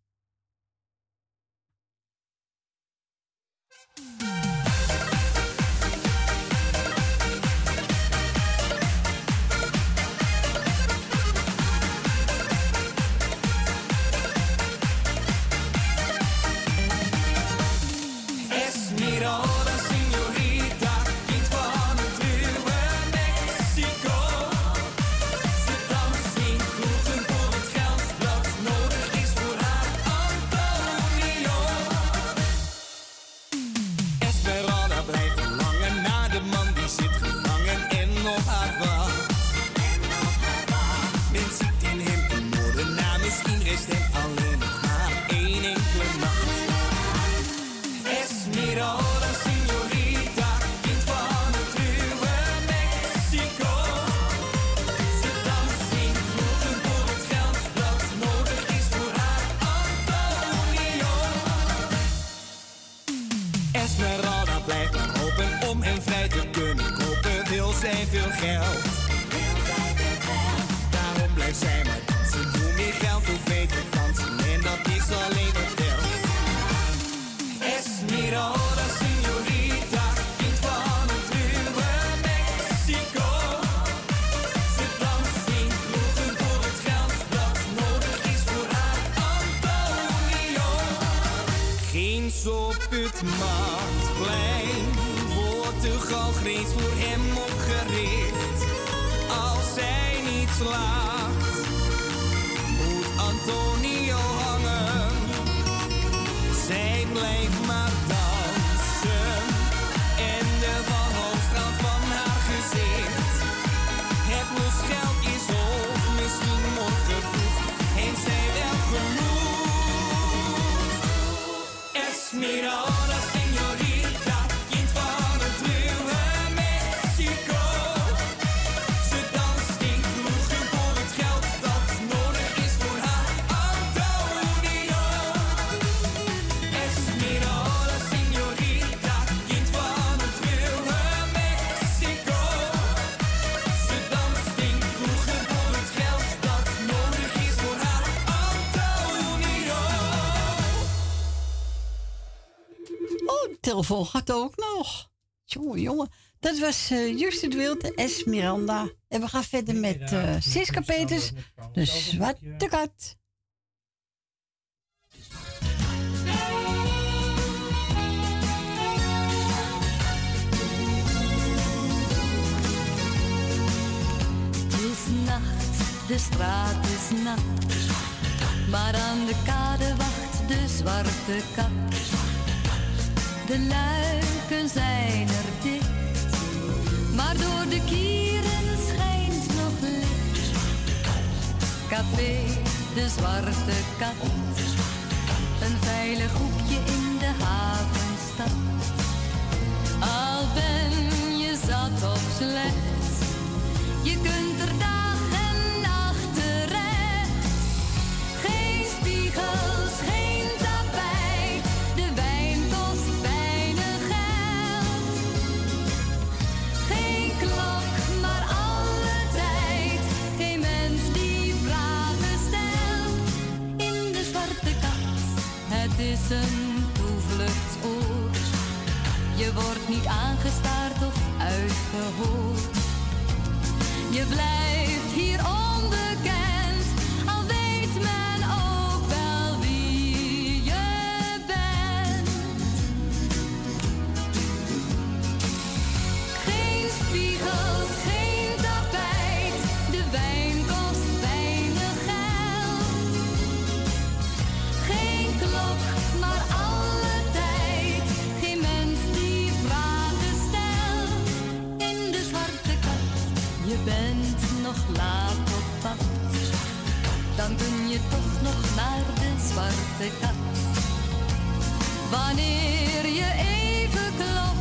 veel geld. Daarom blijft zij maar dansen, hoe meer geld, hoe beter dansen, en dat is alleen wat telt. Esmeralda, señorita, kind van het ruwe Mexico. Ze danst in kroegen voor het geld dat nodig is voor haar Antonio. Ginds op het marktplein wordt de galgrees voor telefoon gaat ook nog. Jongen, jongen. Dat was Justin de Wild, Esmeralda. En we gaan verder met eh Siska Peters, de Zwarte Kat. Het is nacht, de straat is nat. Maar aan de kade wacht de zwarte kat. De luiken zijn er dicht. Maar door de kieren schijnt nog licht. Café, de zwarte kat. Een veilig hoekje in de havenstad. Al ben je zat of slecht. Je kunt er dag niet aangestaard of uitgehoord. Je blijft Wanneer je even klopt,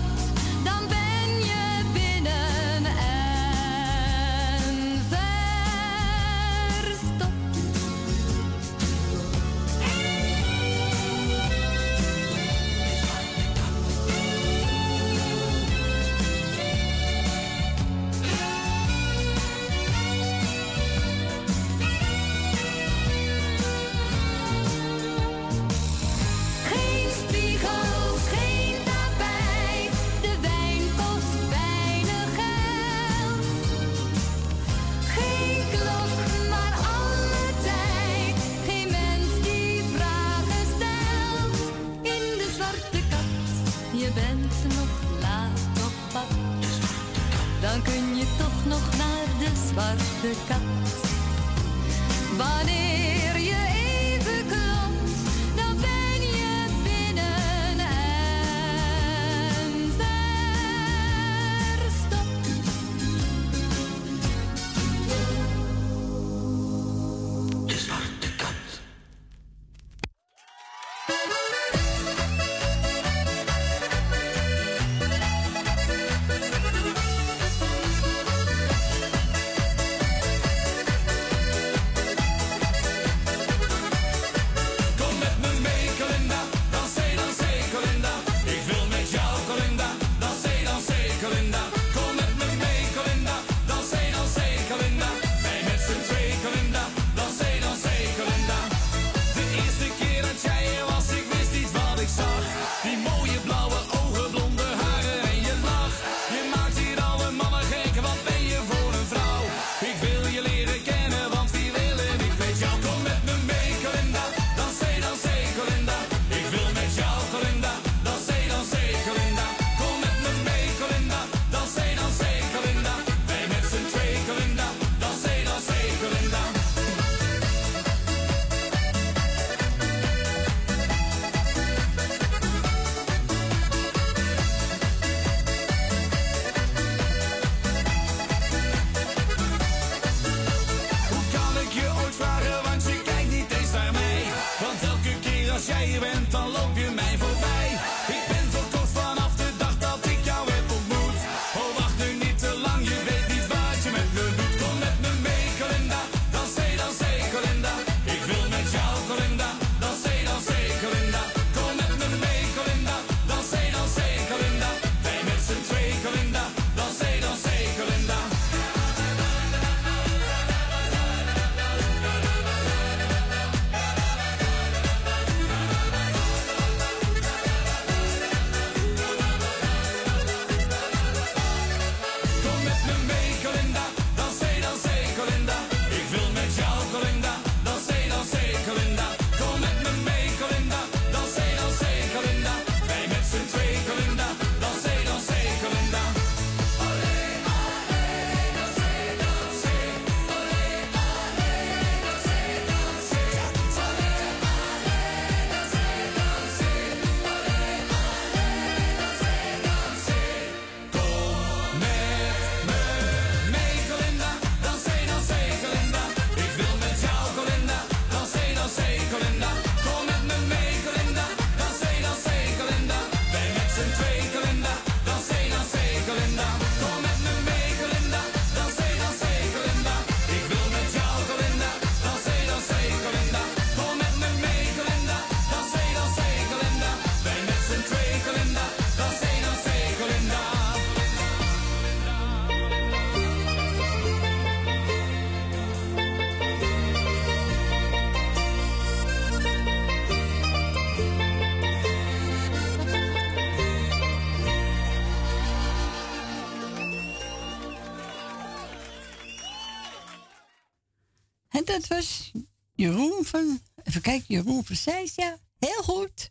dat was Jeroen van. Even kijken, Jeroen precies, ja. Heel goed.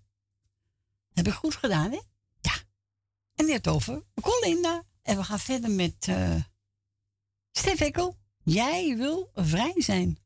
Heb ik goed gedaan, hè? Ja. En die over Colinda. En we gaan verder met. Uh, Stef Jij wil vrij zijn.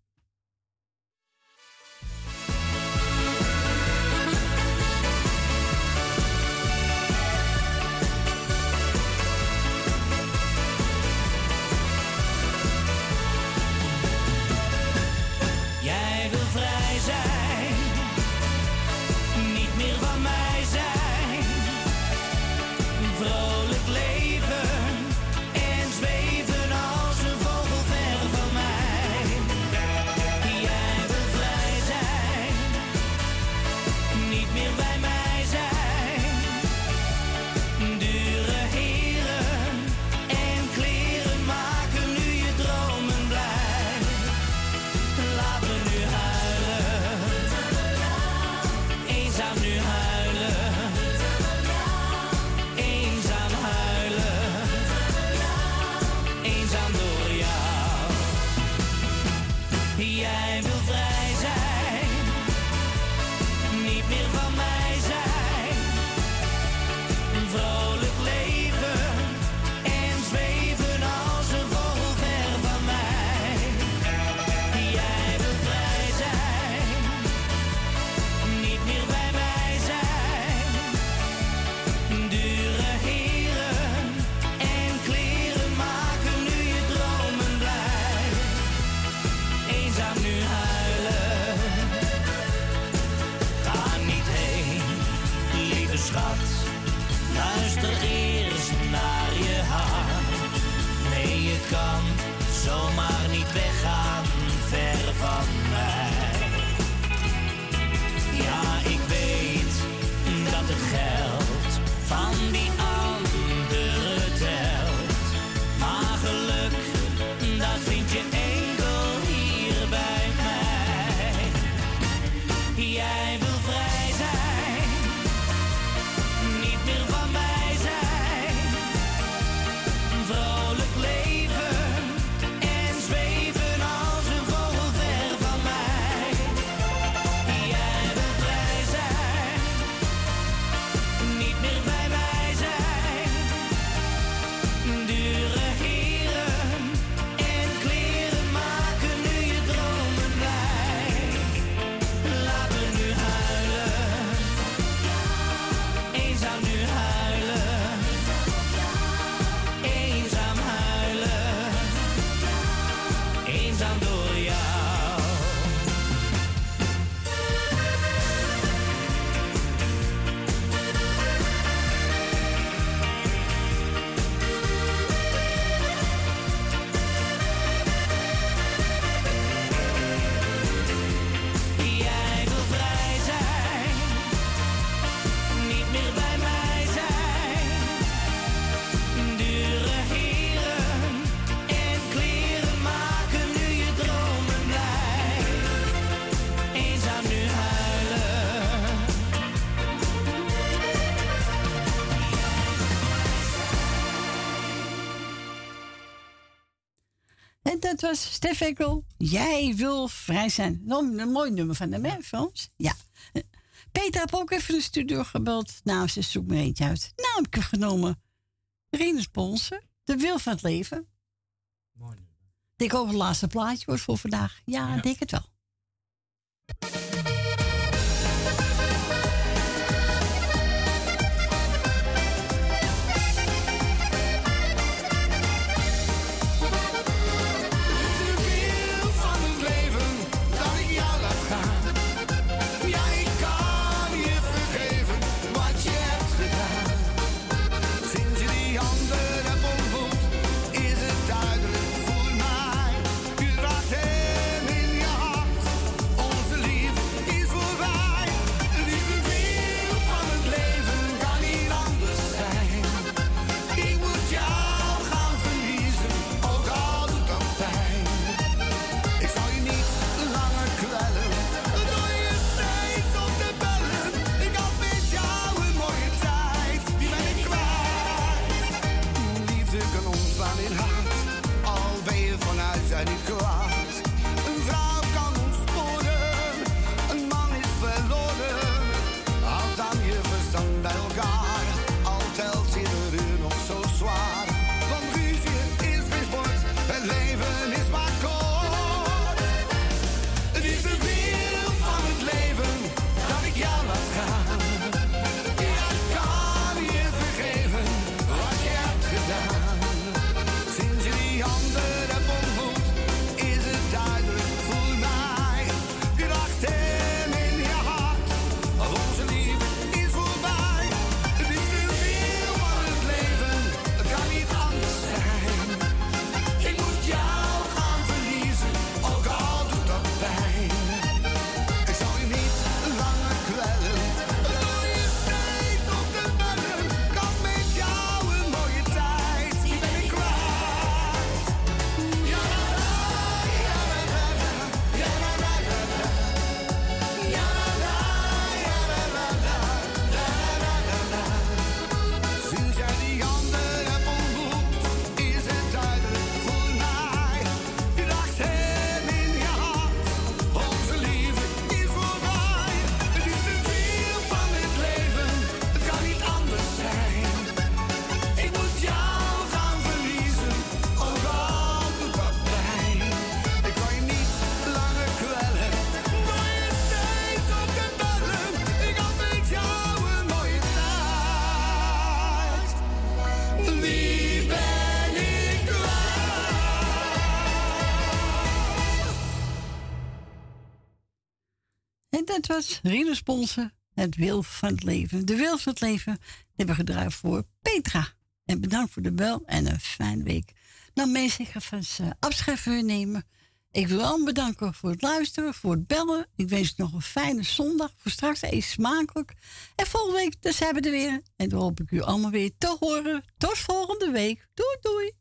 Jij wil vrij zijn. Nou, een mooi nummer van de man, Ja. Peter heb ook even de studio gebeld. Nou, ze zoek-me-eentje uit. Nou, ik heb genomen. Rinus Ponsen. De Wil van het Leven. Mooi. Ik hoop het laatste plaatje wordt voor vandaag. Ja, ja. denk het wel. Rino Sponsen. Het wil van het leven. De wil van het leven hebben we gedraaid voor Petra. En bedankt voor de bel en een fijne week. Nou mensen, ik ga van uh, afscheid nemen. Ik wil allemaal bedanken voor het luisteren, voor het bellen. Ik wens u nog een fijne zondag. Voor straks eet smakelijk. En volgende week, dus hebben we er weer. En dan hoop ik u allemaal weer te horen. Tot volgende week. Doei doei.